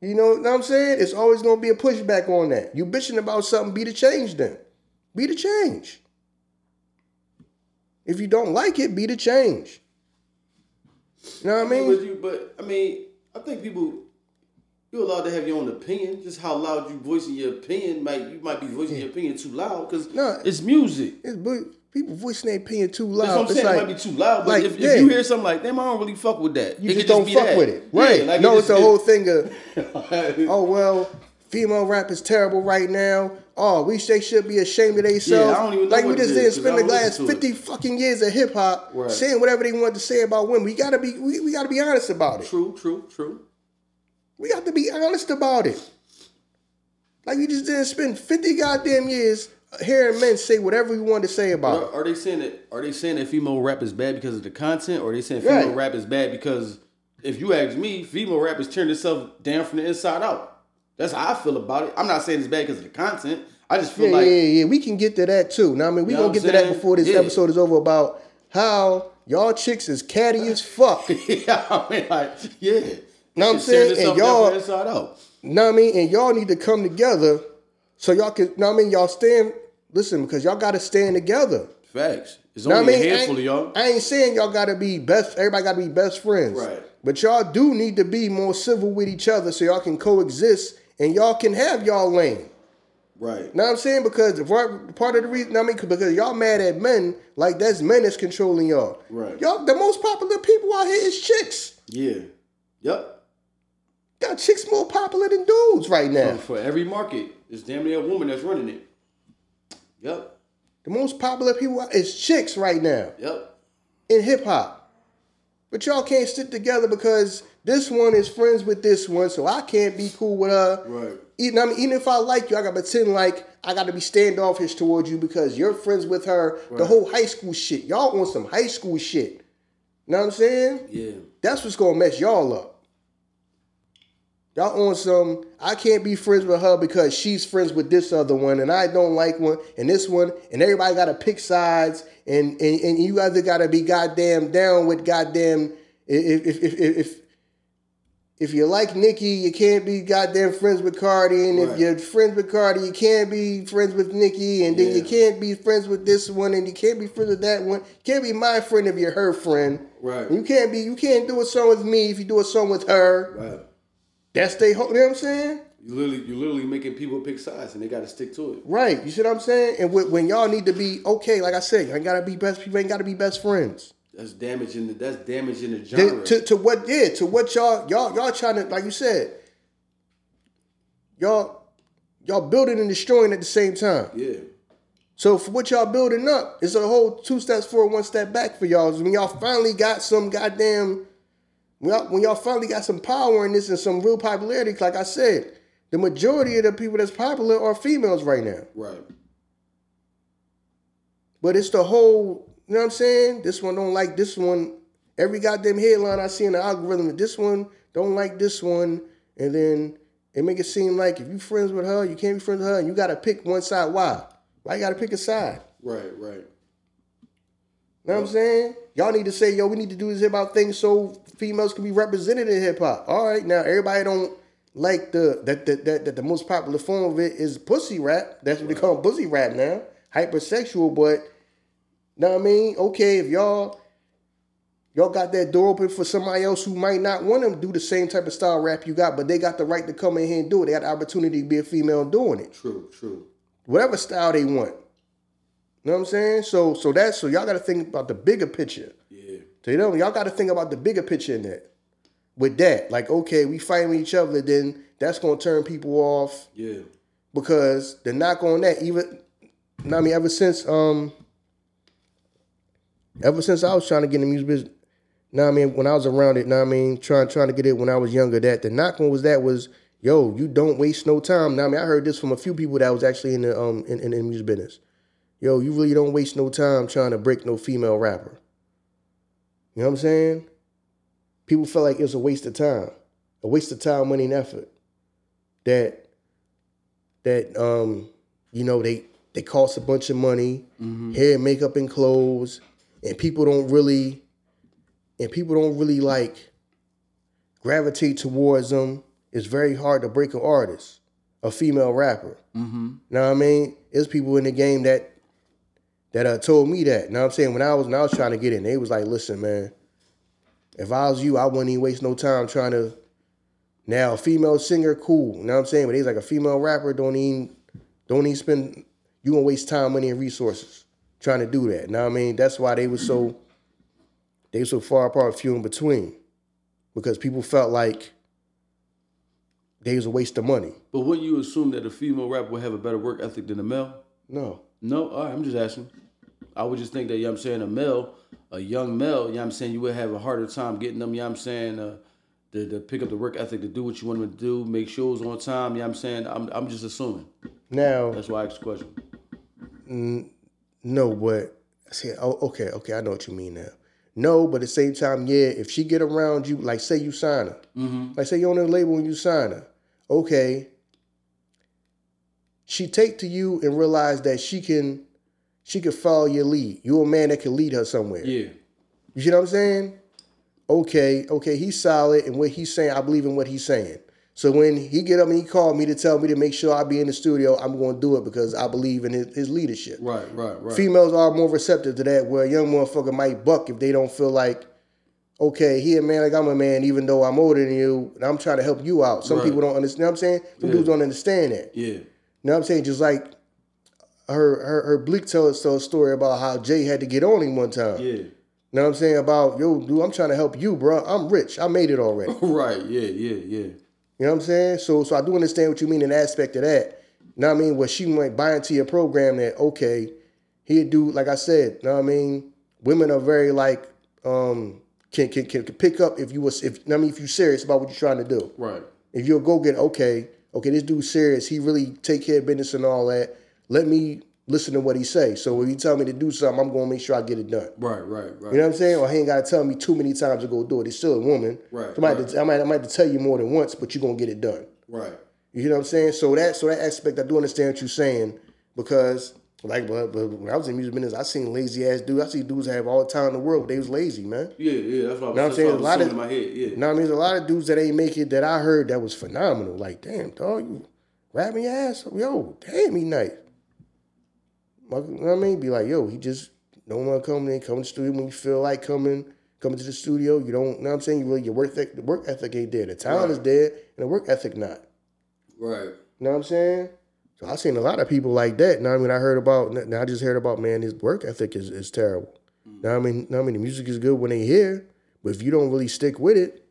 You know what I'm saying? It's always gonna be a pushback on that. You bitching about something, be the change then. Be the change. If you don't like it, be the change. You know what I mean? But you, but I mean, I think people, you're allowed to have your own opinion. Just how loud you voicing your opinion might you might be voicing your opinion too loud because No. it's music. It's, but people voicing their opinion too loud. That's what I'm It's saying. like- it might be too loud, but like, if, yeah. if you hear something like, "Damn, I don't really fuck with that," You it just don't fuck that. with it. Yeah, Right. like, no, it it's the whole thing of, oh, well, female rap is terrible right now. Oh, we they should be ashamed of themselves. Yeah, I don't even know like we just didn't spend the last to it. 50 fucking years of hip hop Right. saying whatever they want to say about women. We gotta be we, we gotta be honest about it. True, true, true. We got to be honest about it. Like we just didn't spend 50 goddamn years hearing men say whatever we wanted to say about it. Are, are they saying that? Are they saying that female rap is bad because of the content, or are they saying female Right. rap is bad because if you ask me, female rap is turning itself down from the inside out. That's how I feel about it. I'm not saying it's bad because of the content. I just feel Yeah, like yeah, yeah. We can get to that too. Now, I mean, we You know gonna get I'm to that before this Yeah. episode is over about how y'all chicks is catty as fuck. yeah, I mean, like, yeah. Know I'm saying? And y'all- from the inside out. know I mean? And y'all need to come together so y'all can. Know I mean? Y'all stand. Listen, because y'all got to stand together. Facts. It's Know only I mean? a handful of y'all. I ain't saying y'all got to be best. Everybody got to be best friends. Right. But y'all do need to be more civil with each other so y'all can coexist and y'all can have y'all lane. Right. Now I'm saying? Because part of the reason, I mean, because y'all mad at men, like that's men that's controlling y'all. Right. Y'all, the most popular people out here is chicks. Yeah. Yep. Got chicks more popular than dudes right now. For every market, it's damn near a woman that's running it. Yep. The most popular people is chicks right now Yep. in hip hop. But y'all can't sit together because this one is friends with this one, so I can't be cool with her. Right. Even, I mean, even if I like you, I gotta pretend like I gotta be standoffish towards you because you're friends with her. The whole high school shit. Y'all on some high school shit. Know what I'm saying? Yeah. That's what's gonna mess y'all up. Y'all on some, I can't be friends with her because she's friends with this other one and I don't like one and this one and everybody gotta pick sides and and, and you either gotta be goddamn down with goddamn if if if if, if you like Nicki, you can't be goddamn friends with Cardi, and if you're friends with Cardi, you can't be friends with Nicki, and then you can't be friends with this one, and you can't be friends with that one. You can't be my friend if you're her friend. Right. You can't be. You can't do a song with me if you do a song with her. Right. That's they. You know what I'm saying? You literally, you're literally making people pick sides, and they got to stick to it. Right. You see what I'm saying? And when, when y'all need to be okay, like I said, you ain't gotta be best. People ain't gotta be best friends. That's damaging. The, that's damaging the genre. to, to what? Yeah. To what y'all y'all y'all trying to like you said. Y'all y'all building and destroying at the same time. yeah. So for what y'all building up, it's a whole two steps forward, one step back for y'all. When y'all finally got some goddamn, when y'all, when y'all finally got some power in this and some real popularity, like I said, the majority of the people that's popular are females right now. Right. But it's the whole, you know what I'm saying? This one don't like this one. Every goddamn headline I see in the algorithm, this one don't like this one, and then it make it seem like if you friends with her, you can't be friends with her, and you gotta pick one side. Why? Why you gotta pick a side? Right. Right. You know what I'm saying? Y'all need to say, yo, we need to do this hip hop thing so females can be represented in hip hop. All right, now everybody don't like the that that, that that the most popular form of it is pussy rap. That's what they call pussy rap now. Hypersexual, but know what I mean? Okay, if y'all y'all got that door open for somebody else who might not want to do the same type of style rap you got, but they got the right to come in here and do it. They got the opportunity to be a female doing it. True, true. Whatever style they want. You know what I'm saying? So so that's so y'all gotta think about the bigger picture. Yeah. So you know, y'all gotta think about the bigger picture in that. With that. Like, okay, we fighting with each other, then that's gonna turn people off Yeah. because the knock on that, even I mean, ever since um ever since I was trying to get in the music business, now I mean, when I was around it, now I mean, trying trying to get it when I was younger, that the knock on was that was, yo, you don't waste no time. Now I mean, I heard this from a few people that was actually in the um in, in the music business. Yo, you really don't waste no time trying to break no female rapper. You know what I'm saying? People felt like it was a waste of time, a waste of time, money, and effort. That that um, you know, they they cost a bunch of money, hair, makeup, and clothes, and people don't really, and people don't really like gravitate towards them. It's very hard to break an artist, a female rapper. Mm-hmm. Know what I mean? There's people in the game that that uh, told me that. You know what I'm saying? When I was when I was trying to get in, they was like, "Listen, man, if I was you, I wouldn't even waste no time trying to." Now, a female singer, cool. You know what I'm saying? But he's like a female rapper, don't even don't even spend. You gonna waste time, money, and resources trying to do that. Now I mean? That's why they was so they were so far apart, few in between, because people felt like they was a waste of money. But wouldn't you assume that a female rapper would have a better work ethic than a male? No, No, all right, I'm just asking. I would just think that, you know what I'm saying, a male, a young male, you know what I'm saying, you would have a harder time getting them, you know what I'm saying, uh, to, to pick up the work ethic to do what you want them to do, make shows on time, you know what I'm saying? I'm, I'm just assuming. now That's why I asked the question. No, but I see, oh, okay, okay, I know what you mean now. No, but at the same time, yeah, if she get around you, like say you sign her, mm-hmm. like say you're on the label and you sign her, okay, she take to you and realize that she can, she can follow your lead. You're a man that can lead her somewhere. Yeah. You see what I'm saying? Okay, okay, he's solid, and what he's saying, I believe in what he's saying. So when he get up and he called me to tell me to make sure I be in the studio, I'm going to do it because I believe in his, his leadership. Right, right, right. Females are more receptive to that, where a young motherfucker might buck if they don't feel like, okay, he a man like I'm a man, even though I'm older than you, and I'm trying to help you out. Some Right. people don't understand. You know what I'm saying? Some Yeah. dudes don't understand that. Yeah. You know what I'm saying? Just like her her, her Bleek tell us a story about how Jay had to get on him one time. Yeah. You know what I'm saying? About, yo, dude, I'm trying to help you, bro. I'm rich. I made it already. right, yeah, yeah, yeah. You know what I'm saying? So so I do understand what you mean in aspect of that. You know what I mean? Where she might buy into your program that, okay, he'd do, like I said, you know what I mean? Women are very like, um, can can, can, can pick up if you was if you know what I mean if you're serious about what you're trying to do. Right. If you're a go get okay, okay, this dude's serious. He really take care of business and all that. Let me listen to what he say. So when he tell me to do something, I'm gonna make sure I get it done. Right, right, right. You know what I'm saying? Or he ain't gotta tell me too many times to go do it. He's still a woman. Right, So I, might right. to, I, might, I might have to tell you more than once, but you're gonna get it done. Right. You know what I'm saying? So that so that aspect I do understand what you're saying because like but, but when I was in music business, I seen lazy ass dudes. I see dudes have all the time in the world, but they was lazy, man. Yeah, yeah, that's what I was, Know what I'm saying? A lot of- in my head. Yeah. You know what I mean? There's a lot of dudes that ain't make it that I heard that was phenomenal. Like, damn, dog, you rapping your ass. Yo, damn, he nice. You know what I mean? Be like, yo, he just don't want to come in, come to the studio when you feel like coming, coming to the studio. You don't, you know what I'm saying? You really, your work ethic, the work ethic ain't there. The talent Right. is there, and the work ethic not. Right. You know what I'm saying? So I seen a lot of people like that. Now I mean, I heard about. Now I just heard about man, his work ethic is, is terrible. Mm. Now I mean, now I mean, the music is good when they hear, but if you don't really stick with it,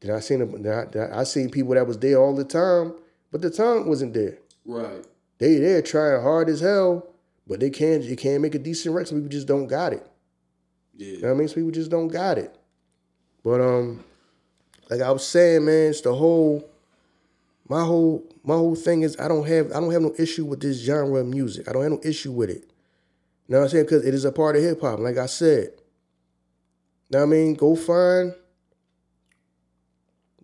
then I seen then I, then I seen people that was there all the time, but the talent wasn't there. Right. They there trying hard as hell, but they can't. You can't make a decent record. Some people just don't got it. Yeah. You know what I mean? Some people just don't got it. But um, like I was saying, man, it's the whole my whole my whole thing is I don't have I don't have no issue with this genre of music. I don't have no issue with it. You know what I'm saying? Because it is a part of hip hop. Like I said. Know what I mean? Go find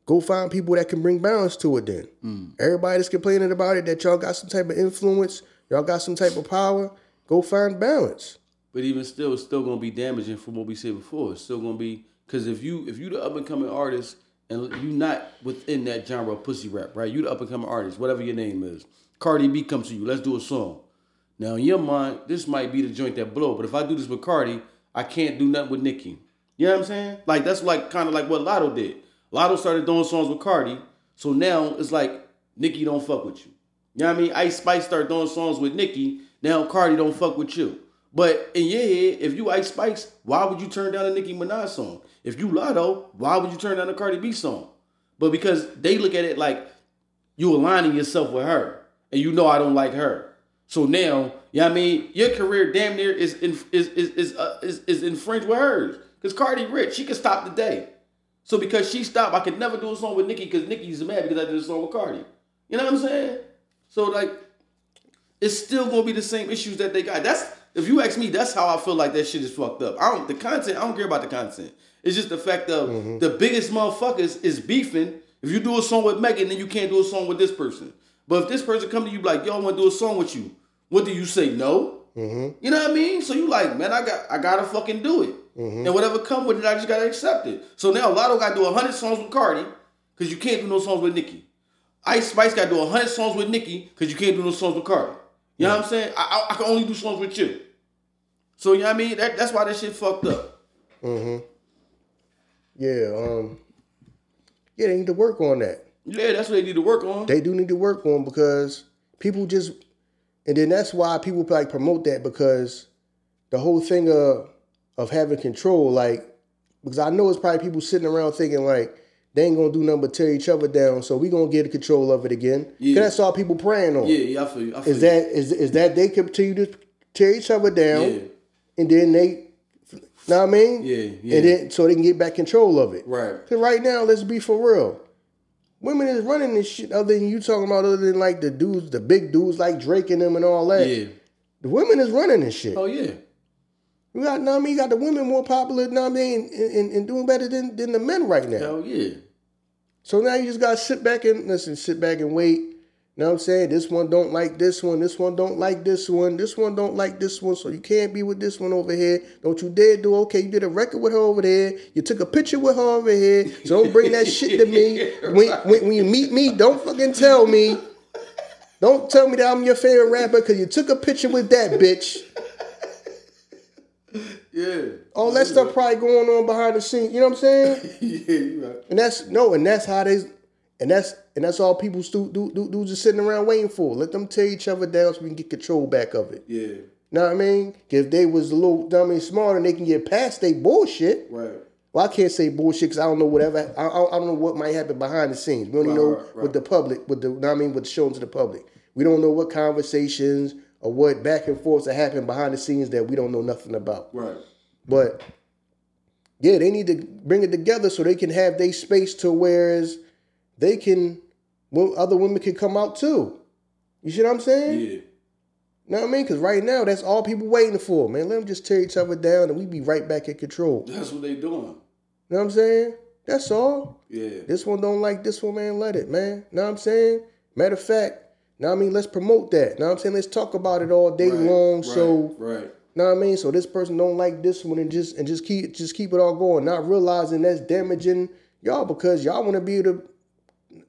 go find people that can bring balance to it then. Mm. Everybody that's complaining about it, that y'all got some type of influence, y'all got some type of power, go find balance. But even still, it's still gonna be damaging from what we said before. It's still gonna be because if you if you the up and coming artist and you not within that genre of pussy rap, right? You the up and coming artist, whatever your name is. Cardi B comes to you, let's do a song. Now in your mind, this might be the joint that blow, but if I do this with Cardi, I can't do nothing with Nicki. You know what I'm saying? Like that's like kind of like what Latto did. Latto started doing songs with Cardi, so now it's like Nicki don't fuck with you. You know what I mean? Ice Spice started doing songs with Nicki, now Cardi don't fuck with you. But in your head, if you Ice Spice, why would you turn down a Nicki Minaj song? If you Latto, why would you turn down a Cardi B song? But because they look at it like you aligning yourself with her, and you know I don't like her. So now, you know what I mean? Your career damn near is in, is is is, uh, is is infringed with hers. Cause Cardi rich, she can stop the day. So because she stopped, I could never do a song with Nicki because Nicki's mad because I did a song with Cardi. You know what I'm saying? So like, it's still gonna be the same issues that they got. That's if you ask me, that's how I feel like that shit is fucked up. I don't the content. I don't care about the content. It's just the fact of Mm-hmm. the biggest motherfuckers is beefing. If you do a song with Megan, then you can't do a song with this person. But if this person come to you like, yo, I want to do a song with you, what do you say? No. Mm-hmm. You know what I mean? So you like, man, I got I gotta fucking do it. Mm-hmm. And whatever come with it, I just gotta accept it. So now Latto gotta do hundred songs with Cardi, because you can't do no songs with Nicki. Ice Spice gotta do hundred songs with Nicki, because you can't do no songs with Cardi. You know what I'm saying? I, I, I can only do songs with you. So you know what I mean? That, that's why that shit fucked up. Mhm. Yeah, um, yeah, they need to work on that. Yeah, that's what they need to work on. They do need to work on because people just, and then that's why people like promote that because the whole thing of of having control, like, because I know it's probably people sitting around thinking like they ain't gonna do nothing but tear each other down, so we gonna get control of it again. 'Cause Yeah. that's all people praying on. yeah, yeah, I feel you. I feel Is you. that is is that they continue to tear each other down, Yeah. and then they, you know what I mean? Yeah, yeah. And then so they can get back control of it. Right. Cause right now, let's be for real. Women is running this shit. Other than you talking about, other than like the dudes, the big dudes like Drake and them and all that. Yeah. The women is running this shit. Oh yeah. You got, know I mean, you got the women more popular, know I mean, and, and, and doing better than, than the men right now. Hell yeah. So now you just gotta sit back and listen, sit back and wait. You know what I'm saying? This one don't like this one. This one don't like this one. This one don't like this one. So you can't be with this one over here. Don't you dare do. Okay, you did a record with her over there. You took a picture with her over here. So don't bring that shit to me. When, when, when you meet me, don't fucking tell me. Don't tell me that I'm your favorite rapper because you took a picture with that bitch. Yeah. All that stuff probably going on behind the scenes. You know what I'm saying? yeah, you right. And that's no, and that's how they, and that's and that's all people stu- do do do just sitting around waiting for. Let them tear each other down so we can get control back of it. Yeah. Know what I mean? If they was a little dumb and smarter, and they can get past they bullshit. Right. Well, I can't say bullshit because I don't know whatever. I, I, don't know what might happen behind the scenes. We only Right, know right, right. with the public, with the know what I mean, with showing to the public. We don't know what conversations or what back and forths that happen behind the scenes that we don't know nothing about. Right. But yeah, they need to bring it together so they can have their space to whereas they can, well, other women can come out too. You see what I'm saying? Yeah. You know what I mean? Because right now, that's all people waiting for, man. Let them just tear each other down and we be right back in control. That's what they doing. You know what I'm saying? That's all. Yeah. This one don't like this one, man. Let it, man. Know what I'm saying? Matter of fact, what I mean? Let's promote that. Now I'm saying? Let's talk about it all day Right, long. right, So Right. Know what I mean? So this person don't like this one and just and just keep just keep it all going, not realizing that's damaging y'all because y'all want to be able to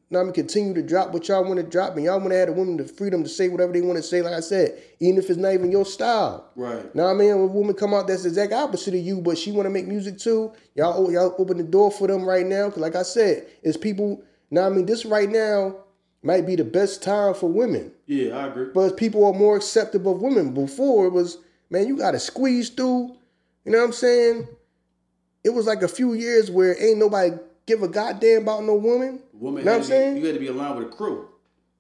what I mean, continue to drop what y'all want to drop and y'all want to have the women the freedom to say whatever they want to say, like I said, even if it's not even your style. Right. Now I mean? When a woman come out that's the exact opposite of you, but she want to make music too, y'all y'all open the door for them right now. Cause like I said, it's people. now I mean? This right now might be the best time for women. Yeah, I agree. But people are more accepting of women. Before it was, man, you gotta squeeze through. You know what I'm saying? It was like a few years where ain't nobody give a goddamn about no woman. Woman, you Know what I'm be- saying? you had to be aligned with a crew.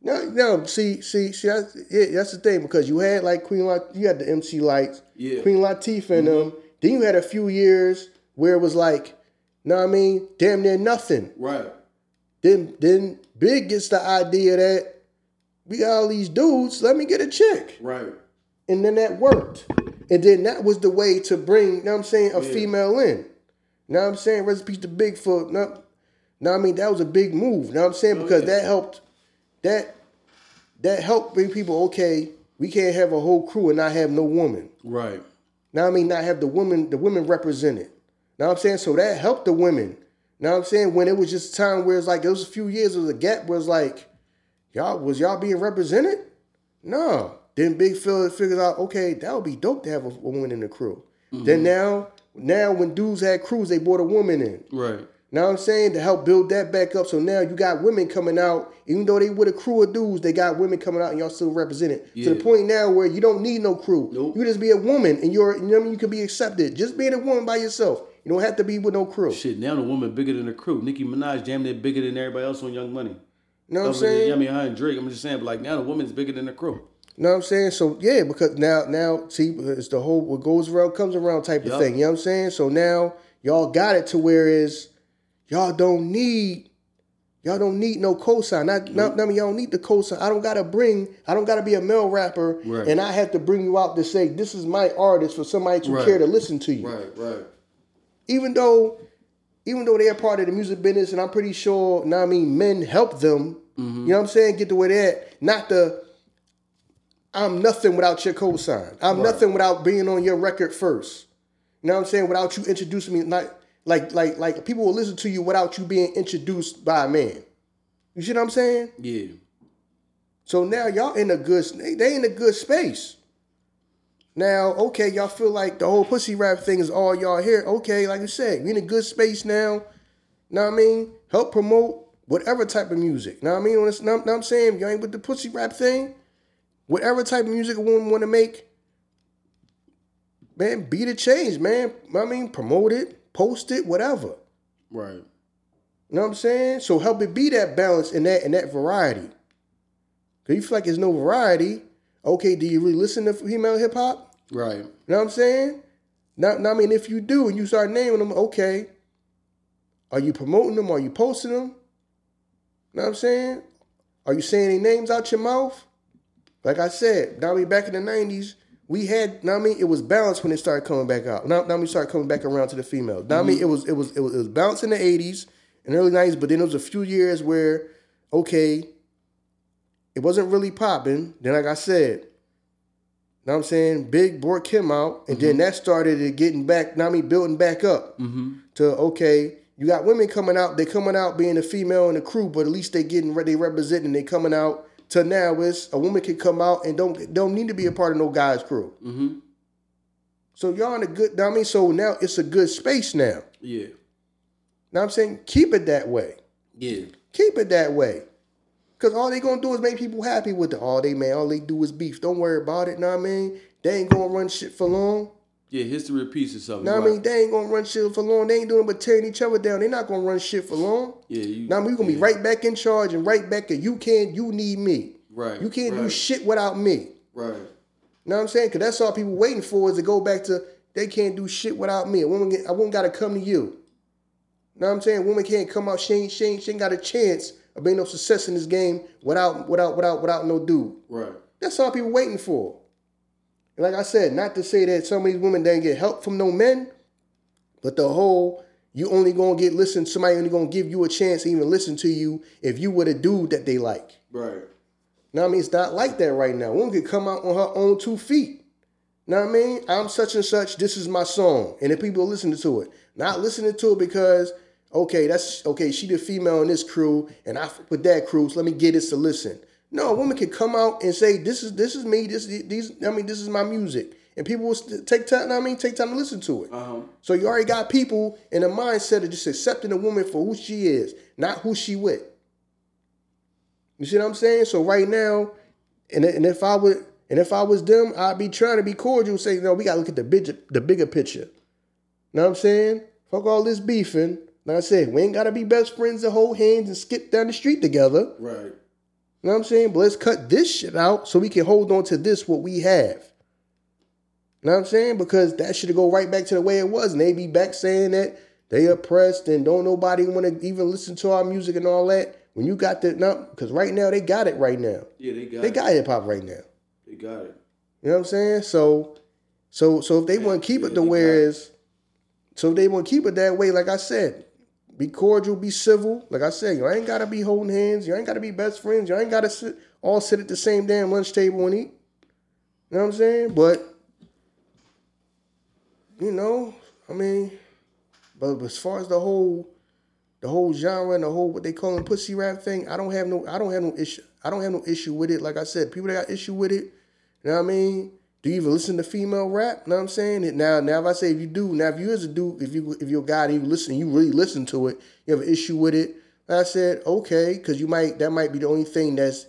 No, no. See, see, see. That's, yeah, that's the thing because you had like Queen, Lat- you had the MC Lytes, Yeah. Queen Latifah and mm-hmm. them. Then you had a few years where it was like, know what I mean, damn near nothing. Right. Then, then Big gets the idea that we got all these dudes. Let me get a chick. Right. And then that worked. And then that was the way to bring, you know what I'm saying, a Yeah. female in. You know what I'm saying? Recipe to Bigfoot. No, no, I mean, that was a big move. You know what I'm saying? Oh, Because yeah. that helped that that helped bring people, okay, we can't have a whole crew and not have no woman. Right. Now I mean not have the women the women represented. Now I'm saying so that helped the women. Now I'm saying when it was just a time where it's like it was a few years of the gap where it's like y'all was y'all being represented? No. Then Big Phil figures out okay that would be dope to have a, a woman in the crew. Then mm-hmm. now now when dudes had crews they brought a woman in. Right. Now I'm saying to help build that back up. So now you got women coming out, even though they with a crew of dudes, they got women coming out and y'all still represented. To the point now where you don't need no crew. Nope. You just be a woman and you're you know what I mean you can be accepted. Just being a woman by yourself. You don't have to be with no crew. Shit, now the woman bigger than the crew. Nicki Minaj damn near bigger than everybody else on Young Money. You know what I'm than- saying? I mean, her and Drake. I'm just saying, but like now the woman's bigger than the crew. You know what I'm saying? So yeah, because now now see it's the whole what goes around comes around type of thing. You know what I'm saying? So now y'all got it to where is y'all don't need y'all don't need no cosign. Not not I mean y'all don't need the cosign. I don't gotta bring I don't gotta be a male rapper Right. and I have to bring you out to say this is my artist for somebody to Right. care to listen to you. Right, right. Even though even though they're part of the music business and I'm pretty sure now I mean men help them, you know what I'm saying, get to where they're at. Not the I'm nothing without your cosign. I'm Right. nothing without being on your record first. You know what I'm saying? Without you introducing me, like like like like people will listen to you without you being introduced by a man. You see what I'm saying? Yeah. So now y'all in a good they in a good space. Now, okay, y'all feel like the whole pussy rap thing is all y'all here. Okay, like you said, we in a good space now. Know what I mean? Help promote whatever type of music. Know what I mean? What know what I'm saying? Y'all ain't with the pussy rap thing. Whatever type of music a woman want to make, man, be the change, man. I mean, promote it, post it, whatever. Right. You know what I'm saying? So help it be that balance and that and that variety. Cause you feel like there's no variety. Okay, do you really listen to female hip hop? Right. You know what I'm saying? Now, now, I mean, if you do and you start naming them, okay, are you promoting them? Are you posting them? You know what I'm saying? Are you saying any names out your mouth? Like I said, now I mean, back in the 90s, we had, now I mean, it was balanced when it started coming back out. Now, now we started coming back around to the female. Now I mean, mm-hmm. it was, it was, it was, it was balanced in the 80s and early 90s, but then there was a few years where, okay, it wasn't really popping. Then, like I said, know what I'm saying? Big brought Kim out, and then that started it getting back, now I mean, building back up Mm-hmm. to, okay, you got women coming out, they coming out being a female in the crew, but at least they getting, they representing, they coming out to now it's a woman can come out and don't don't need to be a part of no guy's crew. Mm-hmm. So y'all in a good, I mean, so now it's a good space now. Yeah. Now I'm saying keep it that way. Yeah. Keep it that way. Cause all they gonna do is make people happy with it. All they man, all they do is beef. Don't worry about it. Know what I mean? They ain't gonna run shit for long. Yeah. History repeats itself. Know what I mean? They ain't gonna run shit for long. They ain't doing but tearing each other down. They not gonna run shit for long. Yeah. You, Now I mean, you gonna be right back in charge and right back at you can't, you need me. Right. You can't do shit without me. Right. know what I'm saying? Cause that's all people waiting for is to go back to they can't do shit without me. A woman, get, a woman gotta come to you. know what I'm saying? A woman can't come out. She ain't, she ain't, she ain't got a chance of being no success in this game without, without, without, without no dude. Right. That's all people waiting for. And like I said, not to say that some of these women didn't get help from no men, but the whole you only gonna get listen. Somebody only gonna give you a chance to even listen to you if you were the dude that they like. Right. Now I mean, it's not like that right now. Woman could come out on her own two feet. Know what I mean? I'm such and such. This is my song, and if people are listening to it, not listening to it because okay, that's okay. She the female in this crew, and I with that crew. So let me get this to listen. No, a woman can come out and say, "This is this is me. This is these. I mean, this is my music," and people will st- take time. I mean, take time to listen to it. Uh huh. So you already got people in a mindset of just accepting a woman for who she is, not who she with. You see what I'm saying? So right now, and, and if I would, and if I was them, I'd be trying to be cordial, say, no, we gotta look at the bigger, the bigger picture. You Know what I'm saying? Fuck all this beefing. Like I said, we ain't gotta be best friends and hold hands and skip down the street together. Right. You know what I'm saying? But let's cut this shit out so we can hold on to this what we have. You know what I'm saying? Because that should go right back to the way it was. And they be back saying that they oppressed and don't nobody want to even listen to our music and all that. When you got the no, because right now they got it right now. Yeah. They got. It. They it. got hip hop right now. They got it. You know what I'm saying? So, so, so if they want to keep Yeah, it the way it. is, so if they want to keep it that way, like I said, be cordial, be civil. Like I said, you ain't gotta be holding hands. You ain't gotta be best friends. You ain't gotta sit all sit at the same damn lunch table and eat. You know what I'm saying? But you know, I mean, but as far as the whole, the whole genre and the whole what they call them pussy rap thing, I don't have no, I don't have no issue. I don't have no issue with it. Like I said, people that got issue with it, you know what I mean? Do you even listen to female rap? You know what I'm saying? It now, now if I say if you do, now if you as a dude, if you if you're a guy and you listen, you really listen to it, you have an issue with it. I said okay, because you might that might be the only thing that's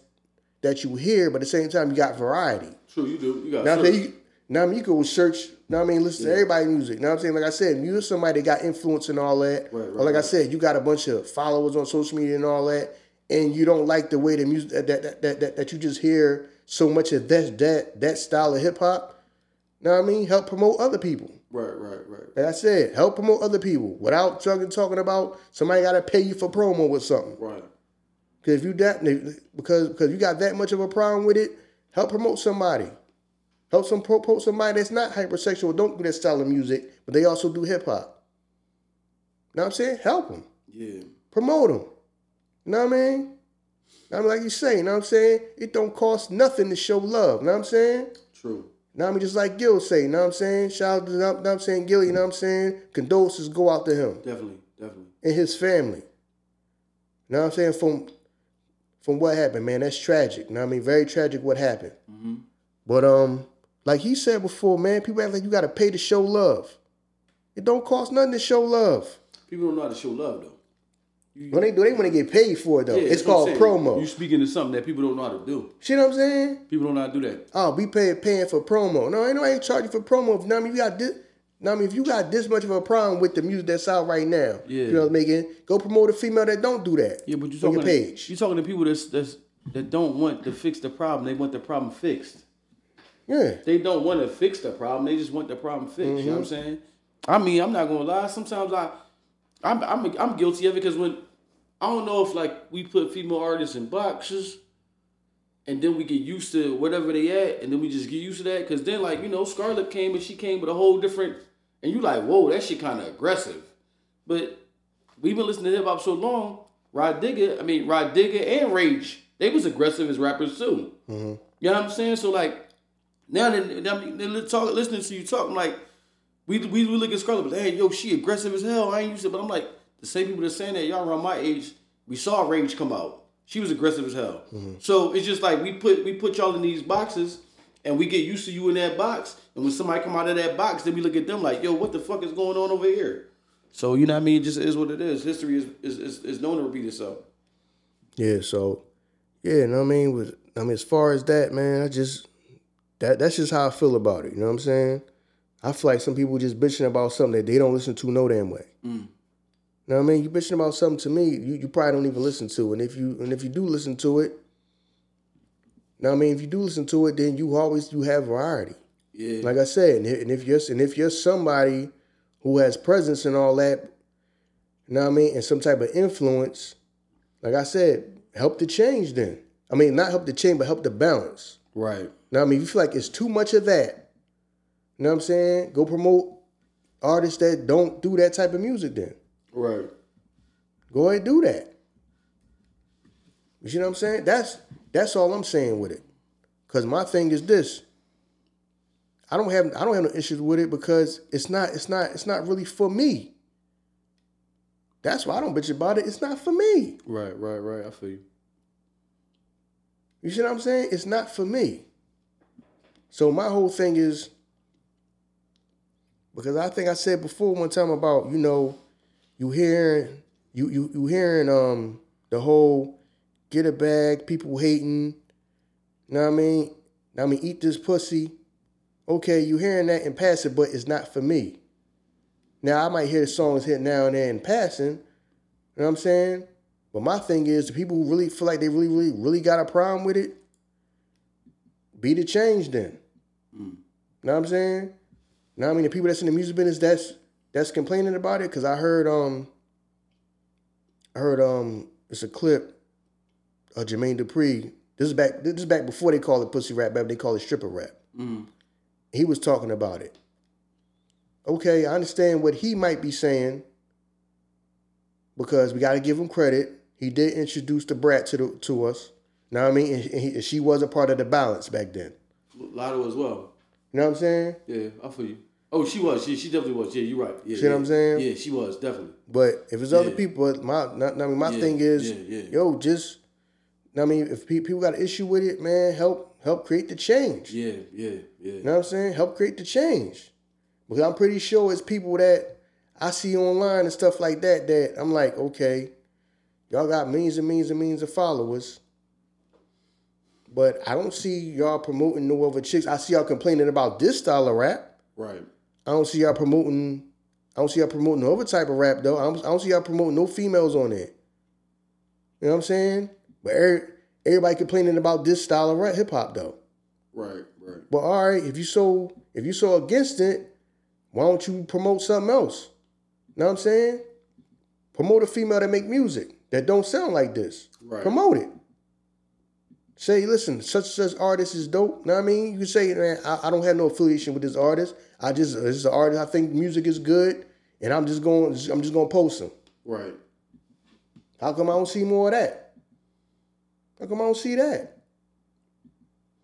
that you hear, but at the same time you got variety. True, you do. You got. Now, you, now I mean, you go search. Now I mean, listen to everybody's music. Now I'm saying, like I said, you're somebody that got influence and all that, Right, right, or right, like I said, you got a bunch of followers on social media and all that, and you don't like the way the music that that that, that, that you just hear so much of that that that style of hip hop. Now I mean, help promote other people. Right, right, right. Like I said, help promote other people without talking talking about somebody got to pay you for promo with something. Right. Because if you that because because you got that much of a problem with it, help promote somebody. Help some promote somebody that's not hypersexual, don't do that style of music, but they also do hip hop. Know what I'm saying? Help them. Yeah. Promote them. You know what I mean? I mean, like you say, you know what I'm saying? It don't cost nothing to show love. You know what I'm saying? True. Now I mean, just like Gil say, you know what I'm saying? Shout out to, you know what I'm saying, Gil, you know what I'm saying? Condolences go out to him Definitely. Definitely. and his family. You know what I'm saying? From from what happened, man, that's tragic. You know what I mean? Very tragic what happened. Mm-hmm. But um, like he said before, man, people act like you gotta pay to show love. It don't cost nothing to show love. People don't know how to show love though. You, When they do, they want to get paid for it though. Yeah, it's called promo. You speaking to something that people don't know how to do. See what I'm saying? People don't know how to do that. Oh, we pay paying for promo. No, ain't nobody charging for promo. Now I mean, you got this. Now I mean, if you got this much of a problem with the music that's out right now, Yeah. you know what I'm making, go promote a female that don't do that. Yeah, but you talking your to, page. you talking to people that's, that's that don't want to fix the problem. They want the problem fixed. Yeah. They don't want to fix the problem. They just want the problem fixed. You know what I'm Mm-hmm. saying? I mean, I'm not gonna lie. Sometimes I, I'm I'm I'm guilty of it because when I don't know if like we put female artists in boxes, and then we get used to whatever they at, and then we just get used to that. Because then like you know, Scar Lip came and she came with a whole different, and you like, whoa, that shit kind of aggressive. But we've been listening to hip hop so long. Rah Digga, I mean Rah Digga and Rage, they was aggressive as rappers too. Mm-hmm. You know what I'm saying? So like now that they li- talk, listening to you talk, I'm like, we we, we look at Scar Lip, but hey, yo, she aggressive as hell. I ain't used to, but I'm like, the same people that saying that y'all around my age, we saw Rage come out. She was aggressive as hell. Mm-hmm. So it's just like we put we put y'all in these boxes, and we get used to you in that box. And when somebody come out of that box, then we look at them like, yo, what the fuck is going on over here? So you know what I mean? It just is what it is. History is is, is, is known to repeat itself. Yeah, so yeah, you know what I mean? With I mean as far as that, man, I just that that's just how I feel about it. You know what I'm saying? I feel like some people just bitching about something that they don't listen to no damn way. Mm. You know what I mean? You bitching about something to me, you, you probably don't even listen to. And if you and if you do listen to it, you know I mean, if you do listen to it, then you always you have variety. Yeah. Like I said, and if, and if you're and if you're somebody who has presence and all that, you know what I mean, and some type of influence, like I said, help to change then. I mean, not help to change, but help to balance. right. Now, I mean, if you feel like it's too much of that, you know what I'm saying? Go promote artists that don't do that type of music then. Right. Go ahead and do that. You see what I'm saying? That's that's all I'm saying with it. Cause my thing is this. I don't have I don't have no issues with it because it's not it's not it's not really for me. That's why I don't bitch about it. It's not for me. Right. Right. Right. I feel you. You see what I'm saying? It's not for me. So my whole thing is because I think I said before one time about, you know, you hearing you you you hearing um the whole get a bag, people hating, you know what I mean? I mean eat this pussy. Okay, you hearing that and passing, but it's not for me. Now I might hear the songs hit now and then in passing, you know what I'm saying? But my thing is, the people who really feel like they really, really, really got a problem with it, be the change then. Mm. Know what I'm saying? Now I mean the people that's in the music business that's that's complaining about it, cause I heard um I heard um it's a clip of Jermaine Dupri. This is back this is back before they call it pussy rap, back they call it stripper rap. Mm. He was talking about it. Okay, I understand what he might be saying because we got to give him credit. He did introduce Da Brat to the, to us. Know what I mean? And, he, and she was a part of the balance back then. Latto as well. You know what I'm saying? Yeah, I feel you. Oh, she was. She, she definitely was. Yeah, you're right. Yeah, See yeah. what I'm saying? Yeah, she was definitely. But if it's other Yeah. people, my not, I mean, my Yeah, thing is, yo, just I mean, if pe- people got an issue with it, man, help help create the change. Yeah, yeah, yeah. You know what I'm saying? Help create the change. Because I'm pretty sure it's people that I see online and stuff like that that I'm like, okay, y'all got millions and millions and millions of followers. But I don't see y'all promoting no other chicks. I see y'all complaining about this style of rap. Right. I don't see y'all promoting. I don't see y'all promoting no other type of rap though. I don't, I don't see y'all promoting no females on it. You know what I'm saying? But every, everybody complaining about this style of rap hip hop though. Right. Right. But all right, if you so if you so against it, why don't you promote something else? You know what I'm saying? Promote a female that make music that don't sound like this. Right. Promote it. Say, listen, such such artist is dope. You know what I mean? You can say, man, I, I don't have no affiliation with this artist. I just this is an artist. I think music is good, and I'm just going. I'm just going to post them. Right. How come I don't see more of that? How come I don't see that?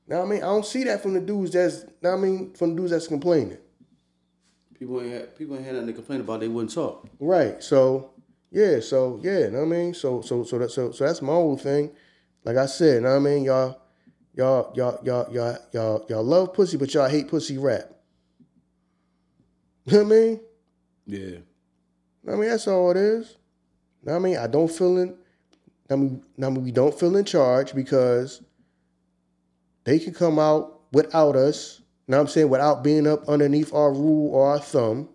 Now I mean, I don't see that from the dudes that's. What I mean, from the dudes that's complaining. People ain't had people ain't had nothing to complain about. They wouldn't talk. Right. So yeah. So yeah. Know what I mean. So so so that so so that's my whole thing. Like I said, you know what I mean, y'all, y'all y'all y'all y'all y'all y'all love pussy, but y'all hate pussy rap. You know what I mean? Yeah. I mean, that's all it is. I mean, I don't feel in. I mean, I mean, we don't feel in charge because they can come out without us. Know what I'm saying? Without being up underneath our rule or our thumb.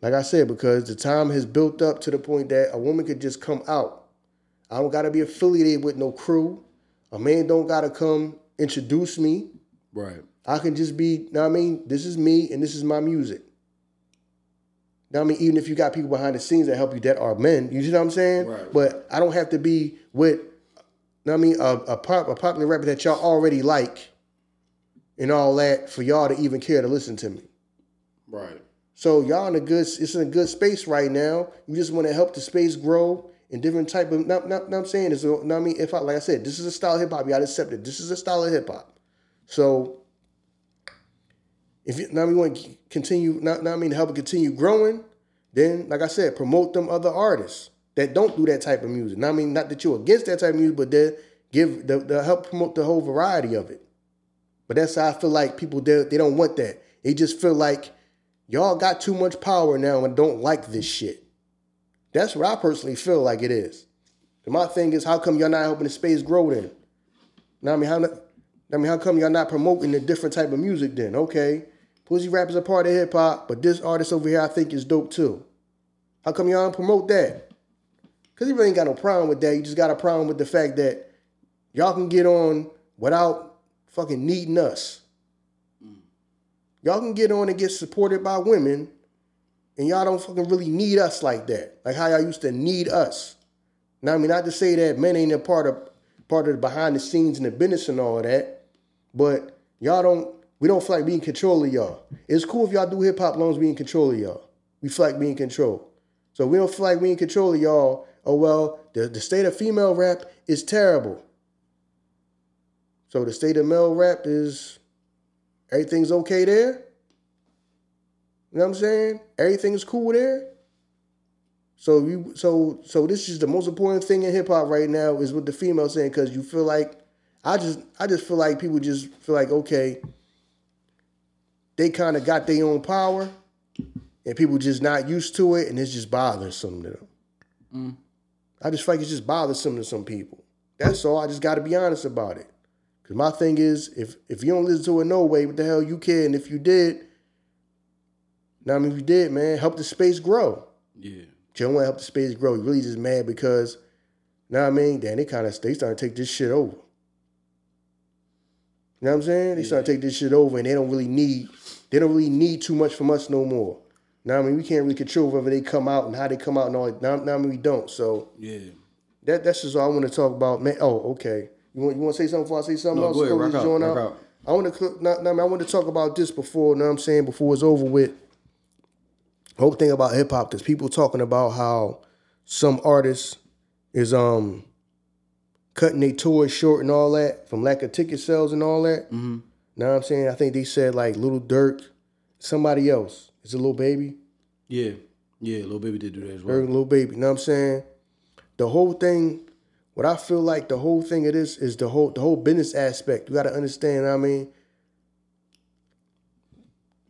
Like I said, because the time has built up to the point that a woman could just come out. I don't gotta be affiliated with no crew. A man don't gotta come introduce me. Right. I can just be, know what I mean? This is me and this is my music. Know what I mean? Even if you got people behind the scenes that help you that are men, you see what I'm saying? Right. But I don't have to be with, know what I mean, a, a, pop, a popular rapper that y'all already like and all that for y'all to even care to listen to me. Right. So y'all in a good, it's in a good space right now. You just want to help the space grow in different type of, not, not, not I'm saying is, know what I mean? If I, like I said, this is a style of hip hop, you gotta accept it. This is a style of hip hop. So if you now we want to continue, not, not I mean help it continue growing, then like I said, promote them other artists that don't do that type of music. Now I mean not that you're against that type of music, but they give the, the help promote the whole variety of it. But that's how I feel like people they, they don't want that. They just feel like y'all got too much power now and don't like this shit. That's what I personally feel like it is. And my thing is, how come y'all not helping the space grow then? Now I mean, how I mean, how come y'all not promoting a different type of music then? Okay, pussy rap is a part of hip hop, but this artist over here I think is dope too. How come y'all don't promote that? Cause you really ain't got no problem with that. You just got a problem with the fact that y'all can get on without fucking needing us. Y'all can get on and get supported by women, and y'all don't fucking really need us like that. Like how y'all used to need us. Now I mean, not to say that men ain't a part of part of the behind the scenes and the business and all that, but y'all don't. We don't feel like being in control of y'all. It's cool if y'all do hip hop loans, be in control of y'all. We feel like being in control. So we don't feel like we in control of y'all. Oh well, the, the state of female rap is terrible. So the state of male rap is everything's okay there. You know what I'm saying? Everything is cool there. So you so so this is the most important thing in hip hop right now is what the female saying because you feel like I just I just feel like people just feel like okay they kind of got their own power and people just not used to it and it's just bothersome to them. Mm. I just feel like it's just bothersome to some people. That's all. I just got to be honest about it. Cause my thing is, if if you don't listen to it no way, what the hell you care? And if you did, now I mean, if you did, man, help the space grow. Yeah. You don't want to help the space grow. You really just mad because, now I mean, then they kind of they starting to take this shit over. You know what I'm saying? They start to take this shit over, and they don't really need they don't really need too much from us no more. Now I mean, we can't really control whether they come out and how they come out and all. that. Now, now I mean, we don't. So Yeah. that that's just all I want to talk about, man. Oh, okay. You want you want to say something before I say something No, else? go ahead, rock out, rock out. I want to not, not, I want to talk about this before. You Know what I'm saying before it's over with. Whole thing about hip hop, because people talking about how some artists is um cutting their tours short and all that from lack of ticket sales and all that. Mm-hmm. Know what I'm saying? I think they said like Lil Durk somebody else. It's a Lil Baby. Yeah, yeah, Lil Baby did do that as well. Lil Baby. You know what I'm saying? The whole thing, what I feel like the whole thing of this is the whole the whole business aspect. You gotta understand, know what I mean?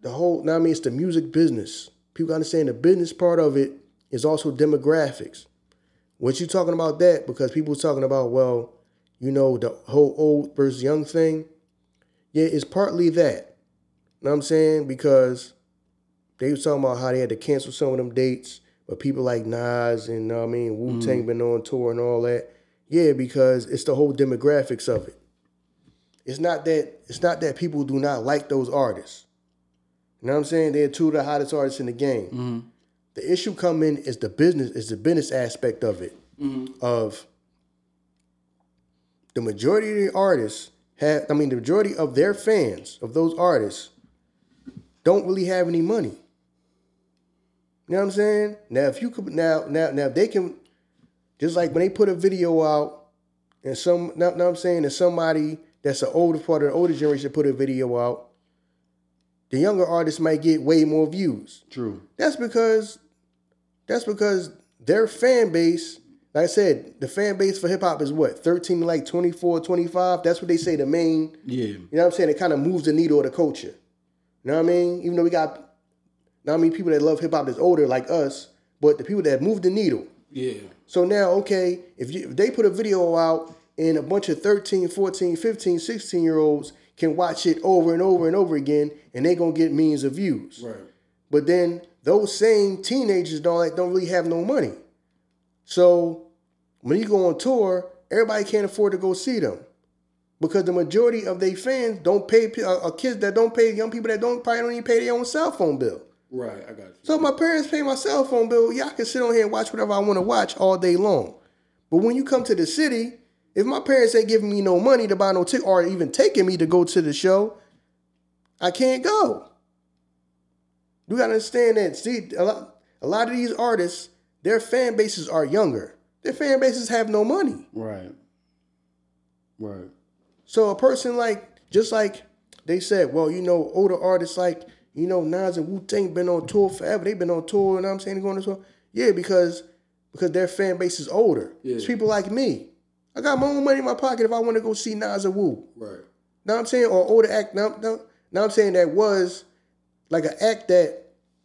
The whole know I mean it's the music business. People understand the business part of it is also demographics. What you talking about that? Because people talking about, well, you know, the whole old versus young thing. Yeah, it's partly that. You know what I'm saying? Because they was talking about how they had to cancel some of them dates, but people like Nas and you know I mean Wu Tang mm-hmm. been on tour and all that. Yeah, because it's the whole demographics of it. It's not that it's not that people do not like those artists. You know what I'm saying? They're two of the hottest artists in the game. Mm-hmm. The issue come in is the business is the business aspect of it. Mm-hmm. Of the majority of the artists have I mean the majority of their fans of those artists don't really have any money. You know what I'm saying? Now if you could now now now if they can just like when they put a video out and some now, now I'm saying and somebody that's the older part of the older generation put a video out, the younger artists might get way more views. True. That's because that's because their fan base, like I said, the fan base for hip hop is what? 13 to like 24, 25. That's what they say the main Yeah. you know what I'm saying? It kind of moves the needle of the culture. You know what I mean? Even though we got, not know what I mean, people that love hip hop that's older like us, but the people that move the needle. Yeah. So now, okay, if, you, if they put a video out and a bunch of 13, 14, 15, 16 year olds can watch it over and over and over again and they going to get millions of views. Right. But then those same teenagers don't like, don't really have no money. So when you go on tour, everybody can't afford to go see them because the majority of their fans don't pay uh, uh, kids that don't pay young people that don't probably don't even pay their own cell phone bill. Right. I got you. So my parents pay my cell phone bill, yeah, I can sit on here and watch whatever I want to watch all day long. But when you come to the city, if my parents ain't giving me no money to buy no ticket or even taking me to go to the show, I can't go. You gotta understand that. See, a lot, a lot of these artists, their fan bases are younger. Their fan bases have no money. Right. Right. So a person like, just like they said, well, you know, older artists like, you know, Nas and Wu Tang been on tour forever. They've been on tour, and I'm saying they're going to tour. Yeah, because because their fan base is older. Yeah. It's people like me. I got my own money in my pocket if I want to go see Nas or Wu. Right. Now I'm saying, or older act. Now, now, now I'm saying that was like an act that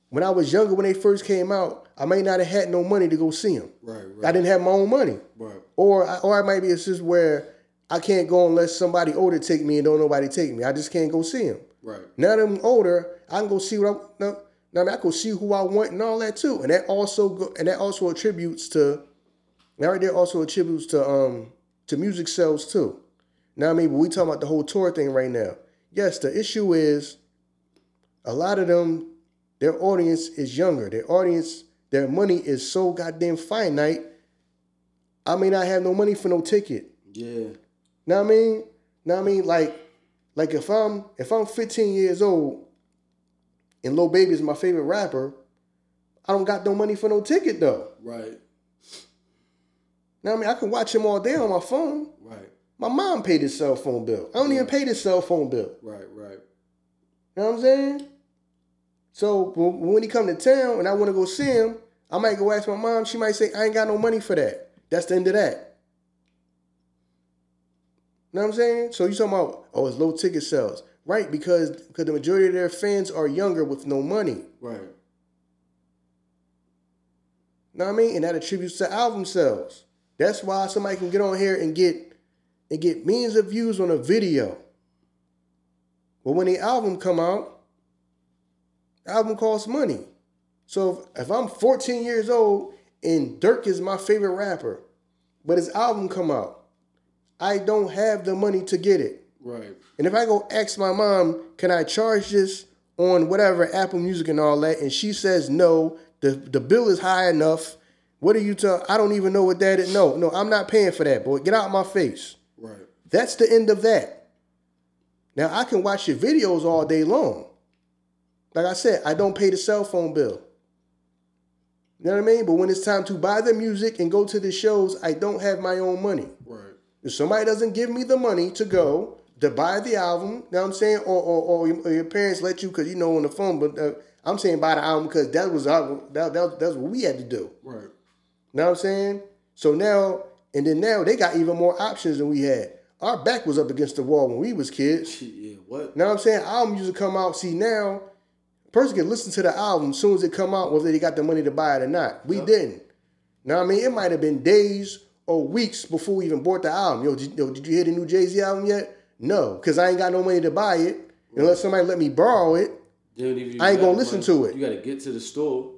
when I was younger, when they first came out, I may not have had no money to go see them. Right. right. I didn't have my own money. Right. Or I, or I might be a situation where I can't go unless somebody older take me and don't nobody take me. I just can't go see them. Right. Now that I'm older, I can go see what I no, now I, mean, I can see who I want and all that too. And that also go, and that also attributes to now right there also attributes to um to music sales too. Now I mean, but we talking about the whole tour thing right now. Yes, the issue is a lot of them, their audience is younger. Their audience, their money is so goddamn finite. I may not have no money for no ticket. Yeah. Now what I mean? Know what I mean? Like, like if I'm if I'm 15 years old and Lil Baby is my favorite rapper, I don't got no money for no ticket though. Right. Now I mean? I can watch him all day on my phone. Right. My mom paid his cell phone bill. I don't even pay this cell phone bill. Right. Right. You know what I'm saying? So when he come to town and I want to go see him, I might go ask my mom. She might say, I ain't got no money for that. That's the end of that. You know what I'm saying? So you talking about, oh, it's low ticket sales. Right, because because the majority of their fans are younger with no money. Right. You know what I mean? And that attributes to album sales. That's why somebody can get on here and get and get millions of views on a video. But when the album come out, the album costs money. So if, if I'm 14 years old and Durk is my favorite rapper, but his album come out, I don't have the money to get it. Right. And if I go ask my mom, can I charge this on whatever Apple Music and all that, and she says no, the the bill is high enough. What are you tell? I don't even know what that is. No, no, I'm not paying for that, boy. Get out my face. Right. That's the end of that. Now I can watch your videos all day long. Like I said, I don't pay the cell phone bill. You know what I mean? But when it's time to buy the music and go to the shows, I don't have my own money. Right. If somebody doesn't give me the money to go, to buy the album. You know what I'm saying? Or or, or, your, parents let you because you know on the phone. But uh, I'm saying buy the album because that was our that, that that's what we had to do. Right. You know what I'm saying? So now and then now they got even more options than we had. Our back was up against the wall when we was kids. Yeah. What? You know what I'm saying? Album used to come out. See now, person can listen to the album as soon as it come out, whether they got the money to buy it or not. We didn't. Now I mean, it might have been days or weeks before we even bought the album. Yo, did, yo, did you hear the new Jay Z album yet? No, because I ain't got no money to buy it unless somebody let me borrow it. Then if you I ain't gonna listen money, to it. You got to get to the store. You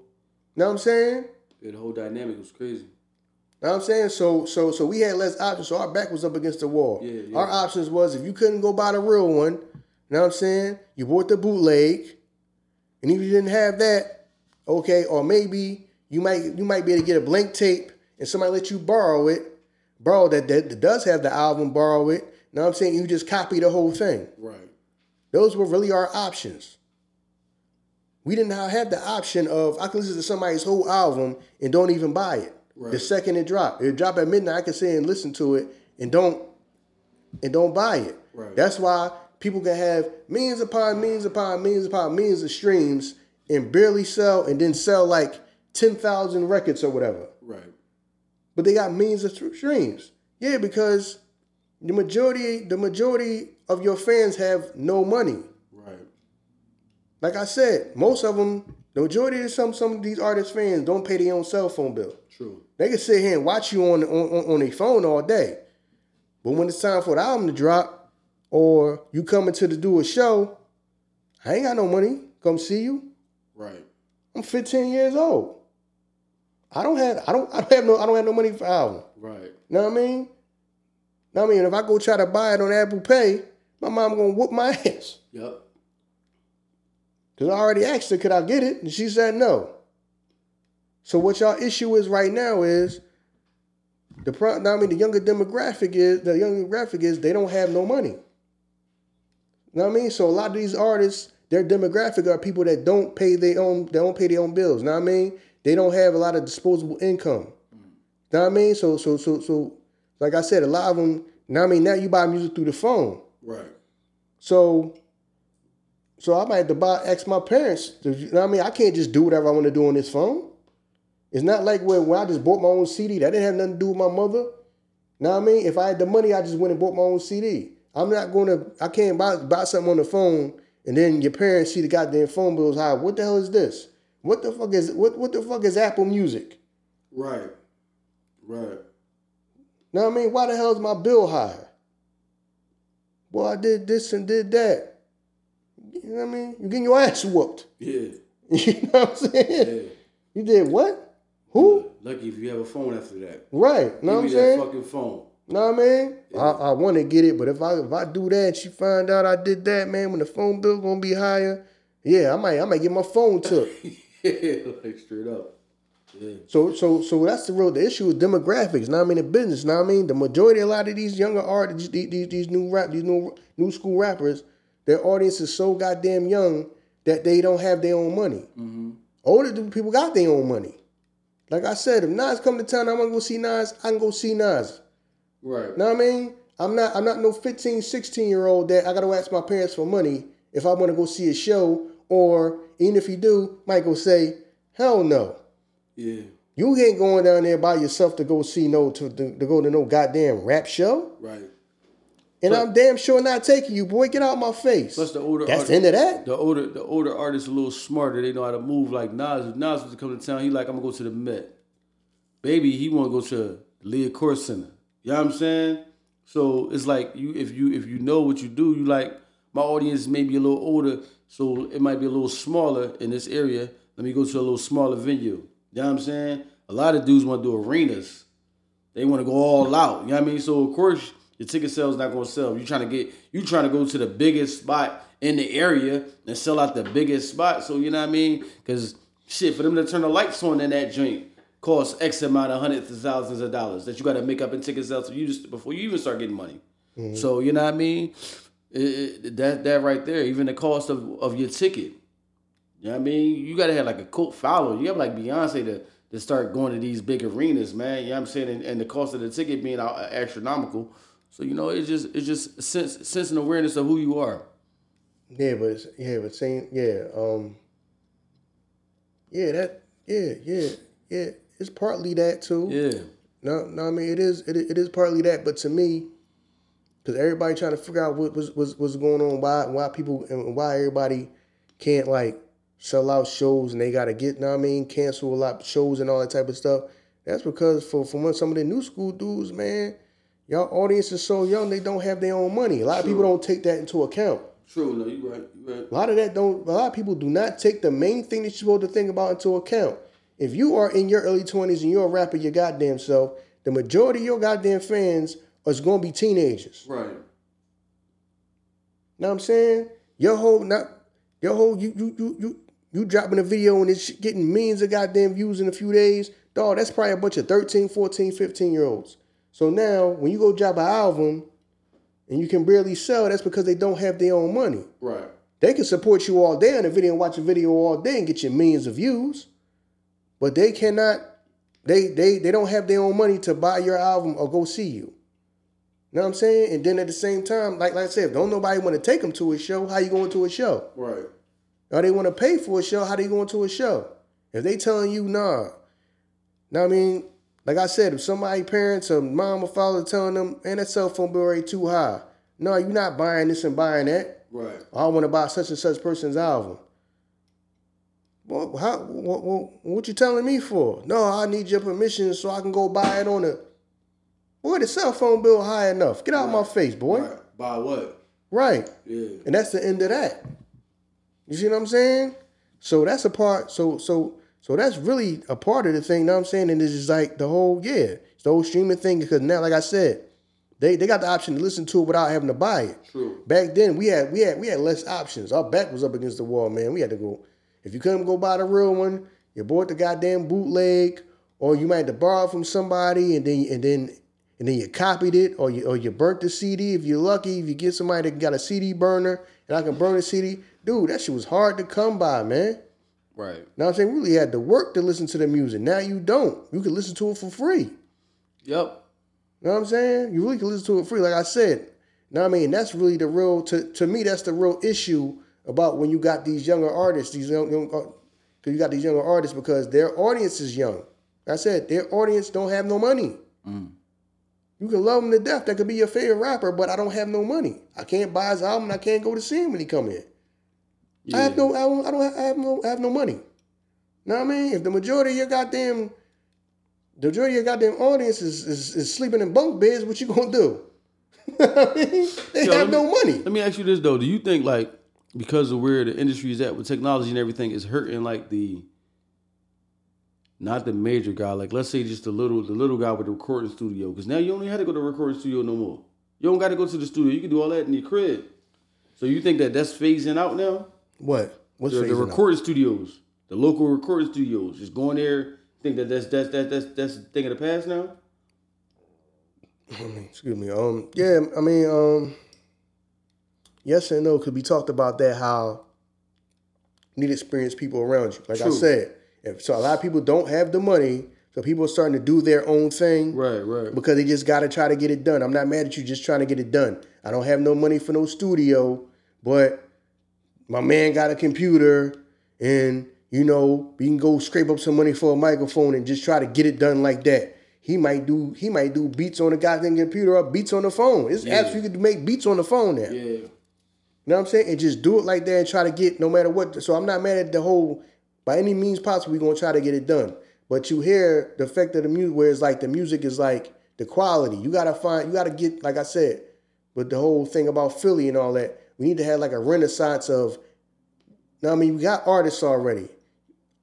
know what I'm saying? Yeah, the whole dynamic was crazy. Know what I'm saying? So so so we had less options, so our back was up against the wall. Yeah, yeah. Our options was if you couldn't go buy the real one, you know what I'm saying? You bought the bootleg. And if you didn't have that, okay, or maybe you might you might be able to get a blank tape and somebody let you borrow it, borrow that that, that does have the album, borrow it. Now I'm saying? You just copy the whole thing. Right. Those were really our options. We didn't have the option of I can listen to somebody's whole album and don't even buy it. Right. The second it drop, it drop at midnight. I can sit and listen to it and don't and don't buy it. Right. That's why people can have millions upon millions upon millions upon millions of streams and barely sell and then sell like ten thousand records or whatever. Right. But they got millions of streams. Yeah, because the majority the majority of your fans have no money. Right. Like I said, most of them, the majority of some some of these artists fans don't pay their own cell phone bill. True. They can sit here and watch you on on, on, on their phone all day, but when it's time for the album to drop, or you coming to the do a show, I ain't got no money. Come see you. Right. I'm 15 years old. I don't have I don't I don't have no I don't have no money for album. Right. You know what I mean? Know what I mean, if I go try to buy it on Apple Pay, my mom gonna whoop my ass. Yep. Cause I already asked her, could I get it? And she said no. So what y'all issue is right now is the pro I mean the younger demographic is the younger demographic is they don't have no money. You know what I mean? So a lot of these artists, their demographic are people that don't pay their own they don't pay their own bills. Know what I mean? They don't have a lot of disposable income. Know what I mean? So so so so like I said, a lot of them, know what I mean, now you buy music through the phone. Right. So, so I might have to buy ask my parents. to- You know what I mean? I can't just do whatever I want to do on this phone. It's not like when, when I just bought my own CD. That didn't have nothing to do with my mother. Know what I mean? If I had the money, I just went and bought my own CD. I'm not going to. I can't buy buy something on the phone and then your parents see the goddamn phone bills high. What the hell is this? What the fuck is what? What the fuck is Apple Music? Right. Right. Now I mean? Why the hell is my bill high? Well, I did this and did that. You know what I mean? You getting your ass whooped. Yeah. You know what I'm saying? Yeah. You did what? Who? Lucky if you have a phone after that. Right. Know what I'm Give me that saying? fucking phone. Know what I mean? I, I want to get it, but if I if I do that and she find out I did that, man, when the phone bill gonna be higher, yeah, I might I might get my phone took. yeah, like straight up. Yeah. So so so that's the real the issue is demographics. Now I mean the business. Now I mean the majority a lot of these younger artists, these, these, these new rap, these new new school rappers, their audience is so goddamn young that they don't have their own money. Mm-hmm. Older people got their own money. Like I said, if Nas come to town, I want to go see Nas. I can go see Nas. Right. Know what I mean? I'm not I'm not no 15, 16 year old that I gotta ask my parents for money if I want to go see a show, or even if you do, might go say, hell no. Yeah. You ain't going down there by yourself to go see no to, to, to go to no goddamn rap show. Right. And But- I'm damn sure not taking you, boy. Get out my face. Plus the older That's the end of that. The older the older artists a little smarter. They know how to move like Nas. If Nas was to come to town, he like, I'm gonna go to the Met. Baby, he wanna go to Liacouras Center. You know what I'm saying? So it's like you if you if you know what you do, you like my audience may be a little older, so it might be a little smaller in this area. Let me go to a little smaller venue. You know what I'm saying? A lot of dudes want to do arenas. They want to go all out. You know what I mean? So of course your ticket sales not gonna sell. You trying to get you trying to go to the biggest spot in the area and sell out the biggest spot. So you know what I mean? Cause shit, for them to turn the lights on in that joint costs X amount of hundreds of thousands of dollars that you gotta make up in ticket sales you just before you even start getting money. So you know what I mean? It- it- that that right there, even the cost of, of your ticket. You know what I mean? You gotta have like a cult follow. You have like Beyonce to, to start going to these big arenas, man. You know what I'm saying? And, and the cost of the ticket being astronomical. So you know, it's just it's just sense sense and awareness of who you are. Yeah, but it's, yeah, but same yeah, um, yeah, that yeah, yeah, yeah. It's partly that too. Yeah. No, no, I mean it is it, it is partly that, but to me, because everybody trying to figure out what was was what's going on, why why people and why everybody can't like sell out shows and they gotta get, know what I mean, cancel a lot of shows and all that type of stuff. That's because for for some of the new school dudes, man, y'all audience is so young they don't have their own money. A lot True. of people don't take that into account. True. No, you right. You right. A lot of that don't. A lot of people do not take the main thing that you're supposed to think about into account. If you are in your early twenties and you're a rapper, your goddamn self, the majority of your goddamn fans is going to be teenagers. Right. Know what I'm saying? Your whole not your whole you you you you you dropping a video and it's getting millions of goddamn views in a few days. Dog, that's probably a bunch of 13, 14, 15 year olds. So now when you go drop an album and you can barely sell, that's because they don't have their own money. Right. They can support you all day on a video and watch a video all day and get you millions of views. But they cannot, they they they don't have their own money to buy your album or go see you. you Know what I'm saying? And then at the same time, like, like I said, if don't nobody want to take them to a show, how you going to a show? Right. Or they want to pay for a show, how they going to a show? If they telling you, nah. Now I mean, like I said, if somebody parents or mom or father telling them, and that cell phone bill rate too high. No, you're not buying this and buying that. Right. Oh, I want to buy such and such person's album. Well, how, what, what, what you telling me for? No, I need your permission so I can go buy it on the. Boy, the cell phone bill high enough. Get out of my face, boy. Right. By what? Right. Yeah. And that's the end of that. You see what I'm saying? So that's a part. So so so that's really a part of the thing. You know what I'm saying? And it's just like the whole yeah, it's the whole streaming thing. Because now, like I said, they they got the option to listen to it without having to buy it. True. Back then, we had we had we had less options. Our back was up against the wall, man. We had to go. If you couldn't go buy the real one, you bought the goddamn bootleg, or you might have to borrow from somebody, and then and then and then you copied it, or you or you burnt the CD. If you're lucky, if you get somebody that got a CD burner and I can burn a CD, dude, that shit was hard to come by, man. Right. Now I'm saying, we really had to work to listen to the music. Now you don't. You can listen to it for free. Yep. You know what I'm saying? You really can listen to it free, like I said. Now I mean, that's really the real to to me. That's the real issue about when you got these younger artists, these young, young uh, you got these younger artists because their audience is young. I said their audience don't have no money. You can love them to death. That could be your favorite rapper, but I don't have no money. I can't buy his album. and I can't go to see him when he come in. I have no, I don't, I don't have, I have no, I have no money. Know what I mean? If the majority of your goddamn, the majority of your goddamn audience is, is, is sleeping in bunk beds, what you gonna do? They Yo, have me- no money. Let me ask you this though: Do you think like because of where the industry is at with technology and everything is hurting like the not the major guy, like let's say just the little the little guy with the recording studio, because now you only have to go to the recording studio no more. You don't got to go to the studio. You can do all that in your crib. So you think that that's phasing out now? What? What's The, the phasing out? recording studios, the local recording studios, just going there. Think that that's that's that's that's that's a thing of the past now. Excuse me. Um. Yeah. I mean. Um. Yes and no. Because we talked about that. How you need experienced people around you. Like I said, if so, a lot of people don't have the money. So people are starting to do their own thing. Right, right. because they just got to try to get it done. I'm not mad at you just trying to get it done. I don't have no money for no studio, but my man got a computer and you know, we can go scrape up some money for a microphone and just try to get it done like that. He might do he might do beats on the goddamn computer or beats on the phone. It's Yeah. apps you could make beats on the phone now. Yeah. You know what I'm saying? And just do it like that and try to get no matter what. So I'm not mad at the whole by any means possible. We're gonna try to get it done. But you hear the effect of the music where it's like the music is like the quality. You gotta find you gotta get, like I said, with the whole thing about Philly and all that, we need to have like a renaissance of now I mean we got artists already.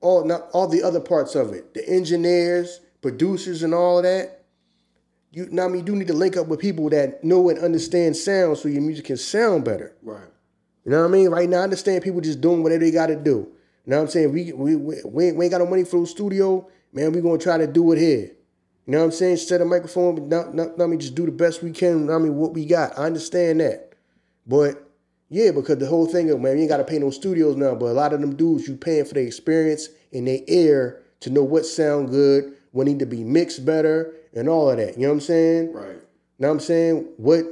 All not all the other parts of it. The engineers, producers and all that. You now I mean you do need to link up with people that know and understand sound so your music can sound better. Right. You know what I mean? Right now, I understand people just doing whatever they got to do. You know what I'm saying? We we we, we, ain't, got no money for the studio, man. We gonna try to do it here. You know what I'm saying? Set a microphone, not, not, just do the best we can. I mean, what we got. I understand that, but yeah, because the whole thing of man, you ain't got to pay no studios now. But a lot of them dudes, you paying for their experience and their ear to know what sound good, what need to be mixed better, and all of that. You know what I'm saying? Right. Know what I'm saying? What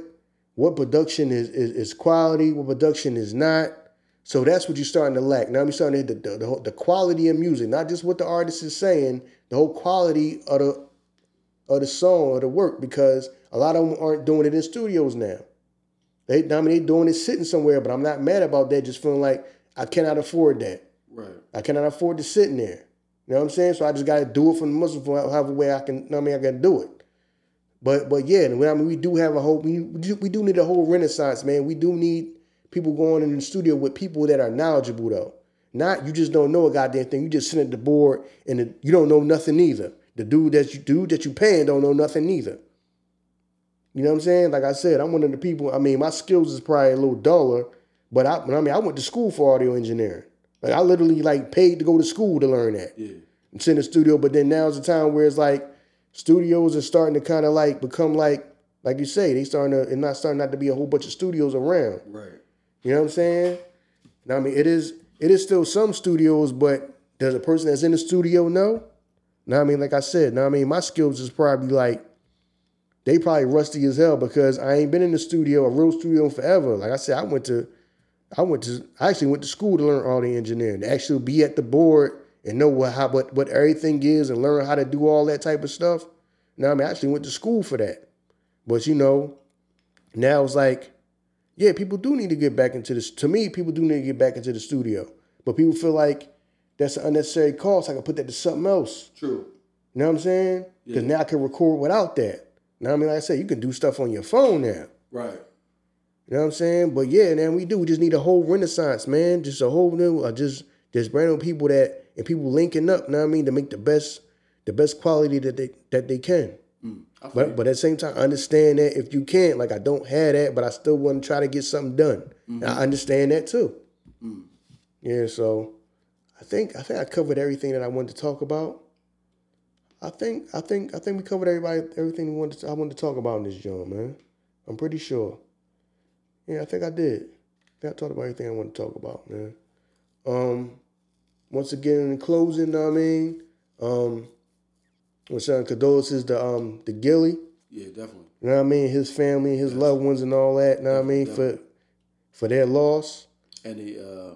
what production is, is is quality, what production is not. So that's what you're starting to lack. Now I'm starting to hit the, the, the quality of music, not just what the artist is saying, the whole quality of the of the song or the work, because a lot of them aren't doing it in studios now. They, I mean, they doing it sitting somewhere, but I'm not mad about that. Just feeling like I cannot afford that. Right. I cannot afford to sit in there. You know what I'm saying? So I just got to do it from the Muslim for however way I can. I mean, I got to do it. But but yeah, I mean, we do have a whole. We we do need a whole renaissance, man. We do need people going in the studio with people that are knowledgeable, though. Not you just don't know a goddamn thing. You just sit at the board and the, you don't know nothing either. The dude that you dude that you paying don't know nothing either. You know what I'm saying? Like I said, I'm one of the people. I mean, my skills is probably a little duller, but I, I mean, I went to school for audio engineering. Like I literally like paid to go to school to learn that. Yeah. It's in the studio, but then now's the time where it's like studios are starting to kind of like become like, like you say, they starting to, and not starting not to be a whole bunch of studios around. Right. You know what I'm saying? Now, I mean, it is, it is still some studios, but does a person that's in the studio know? Now, I mean, like I said, now I mean, my skills is probably like they probably rusty as hell because I ain't been in the studio, a real studio forever. Like I said, I went to, I went to, I actually went to school to learn all the engineering, to actually be at the board and know what how what what everything is and learn how to do all that type of stuff. Now I mean, I actually went to school for that. But you know, now it's like, yeah, people do need to get back into this. To me, people do need to get back into the studio. But people feel like that's an unnecessary cost. I can put that to something else. True. You know what I'm saying? Because Yeah. now I can record without that. Now I mean, like I said, you can do stuff on your phone now. Right. You know what I'm saying? But yeah, man, we do. We just need a whole renaissance, man. Just a whole new, uh, just just brand new people that and people linking up. Know what I mean? To make the best, the best quality that they that they can. Mm, I feel But you. but at the same time, understand that if you can't, like I don't have that, but I still want to try to get something done. Mm-hmm. And I understand that too. Mm. Yeah, so I think I think I covered everything that I wanted to talk about. I think I think I think we covered everybody everything we wanted to, I wanted to talk about in this joint, man. I'm pretty sure. Yeah, I think I did. I think I talked about everything I want to talk about, man. Um, once again, in closing, know what I mean, um, we're sending condolences to um the Gilly. yeah, definitely. You know what I mean? His family, his loved ones, and all that. You know what I mean? For for their loss. And the uh,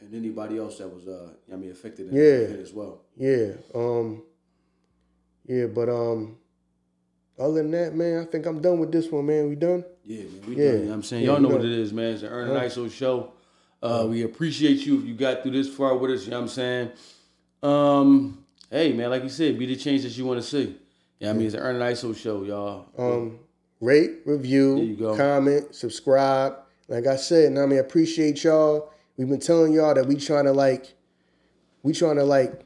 and anybody else that was uh, I mean, affected in Yeah. as well. Yeah. Um. Yeah, but um. Other than that, man, I think I'm done with this one, man. We done? Yeah, man. We Yeah. done. You know what I'm saying? Yeah, Y'all know what it is, man. It's the Ern and Iso show. Uh, we appreciate you if you got through this far with us, you know what I'm saying? Um, hey man, like you said, be the change that you want to see. Yeah, I mean it's the Ern and Iso show, y'all. Um, rate, review, comment, subscribe. Like I said, and I mean, I appreciate y'all. We've been telling y'all that we trying to like, we trying to like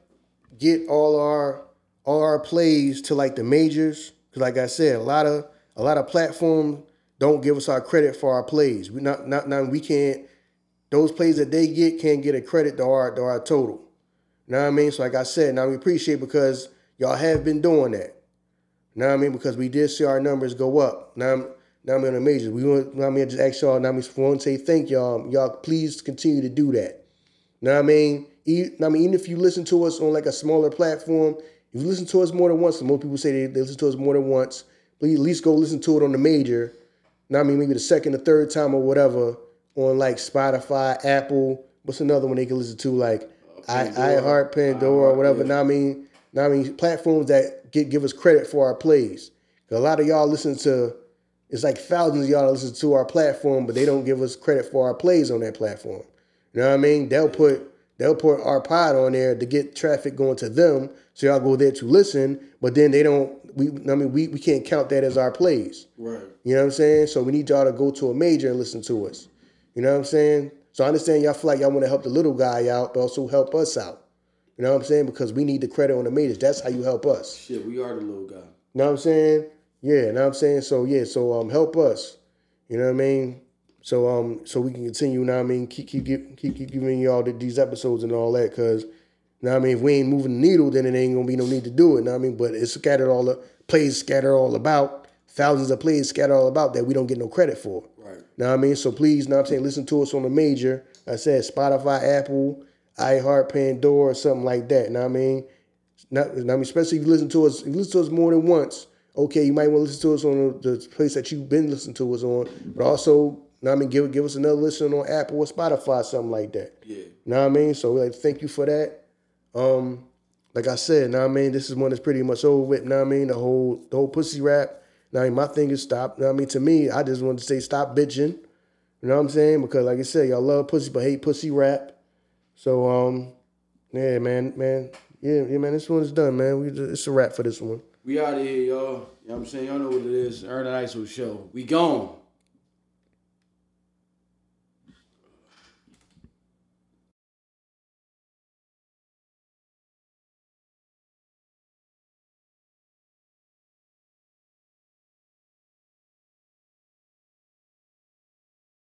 get all our all our plays to like the majors. Cause like I said, a lot of a lot of platforms don't give us our credit for our plays. We not not now we can't. Those plays that they get can't get a credit to our to our total. You know what I mean? So like I said, now we appreciate because y'all have been doing that. Now I mean because we did see our numbers go up. Now I'm now I'm majors. We want now I mean I just ask y'all. Now mean want to say thank y'all. Y'all please continue to do that. Now I mean, e- I mean even if you listen to us on like a smaller platform, if you listen to us more than once, most people say they, they listen to us more than once, please at least go listen to it on the major. Now I mean maybe the second or third time or whatever on like Spotify, Apple. What's another one they can listen to like I Pandora. iHeart, Pandora, or whatever. yeah. Now I mean, now I mean platforms that get give us credit for our plays. A lot of y'all listen to it's like thousands of y'all that listen to our platform, but they don't give us credit for our plays on that platform. You know what I mean? They'll put they'll put our pod on there to get traffic going to them, so y'all go there to listen. But then they don't. We I mean we, we can't count that as our plays. Right. You know what I'm saying? So we need y'all to go to a major and listen to us. You know what I'm saying? So I understand y'all feel like y'all want to help the little guy out, but also help us out. You know what I'm saying? Because we need the credit on the majors. That's how you help us. Shit, we are the little guy. You know what I'm saying? Yeah, know what I'm saying? So yeah, so um help us. You know what I mean? So um so we can continue, you know what I mean, keep keep keep keep, keep giving y'all the, these episodes and all that cuz what I mean, if we ain't moving the needle, then it ain't gonna be no need to do it. What I mean? But it's scattered all the plays scattered all about, thousands of plays scattered all about that we don't get no credit for. Right. Know what I mean? So please, now I'm saying, listen to us on the major. I said Spotify, Apple, iHeart, Pandora, something like that. Now I mean? Not, I mean, especially if you listen to us, if you listen to us more than once okay, you might want to listen to us on the, the place that you've been listening to us on, but also, know what I mean, give give us another listen on Apple or Spotify, something like that. Yeah. You know what I mean? So like, thank you for that. Um, like I said, now I mean, this is one that's pretty much over with. What I mean, the whole the whole pussy rap. Now, I mean, my thing is stop. What I mean, to me, I just want to say stop bitching. You know what I'm saying? Because like I said, y'all love pussy but hate pussy rap. So um, yeah, man, man, yeah, yeah, man, this one's done, man. We it's a wrap for this one. We out of here, y'all. You know what I'm saying? Y'all know what it is. Ern the Iso show. We gone.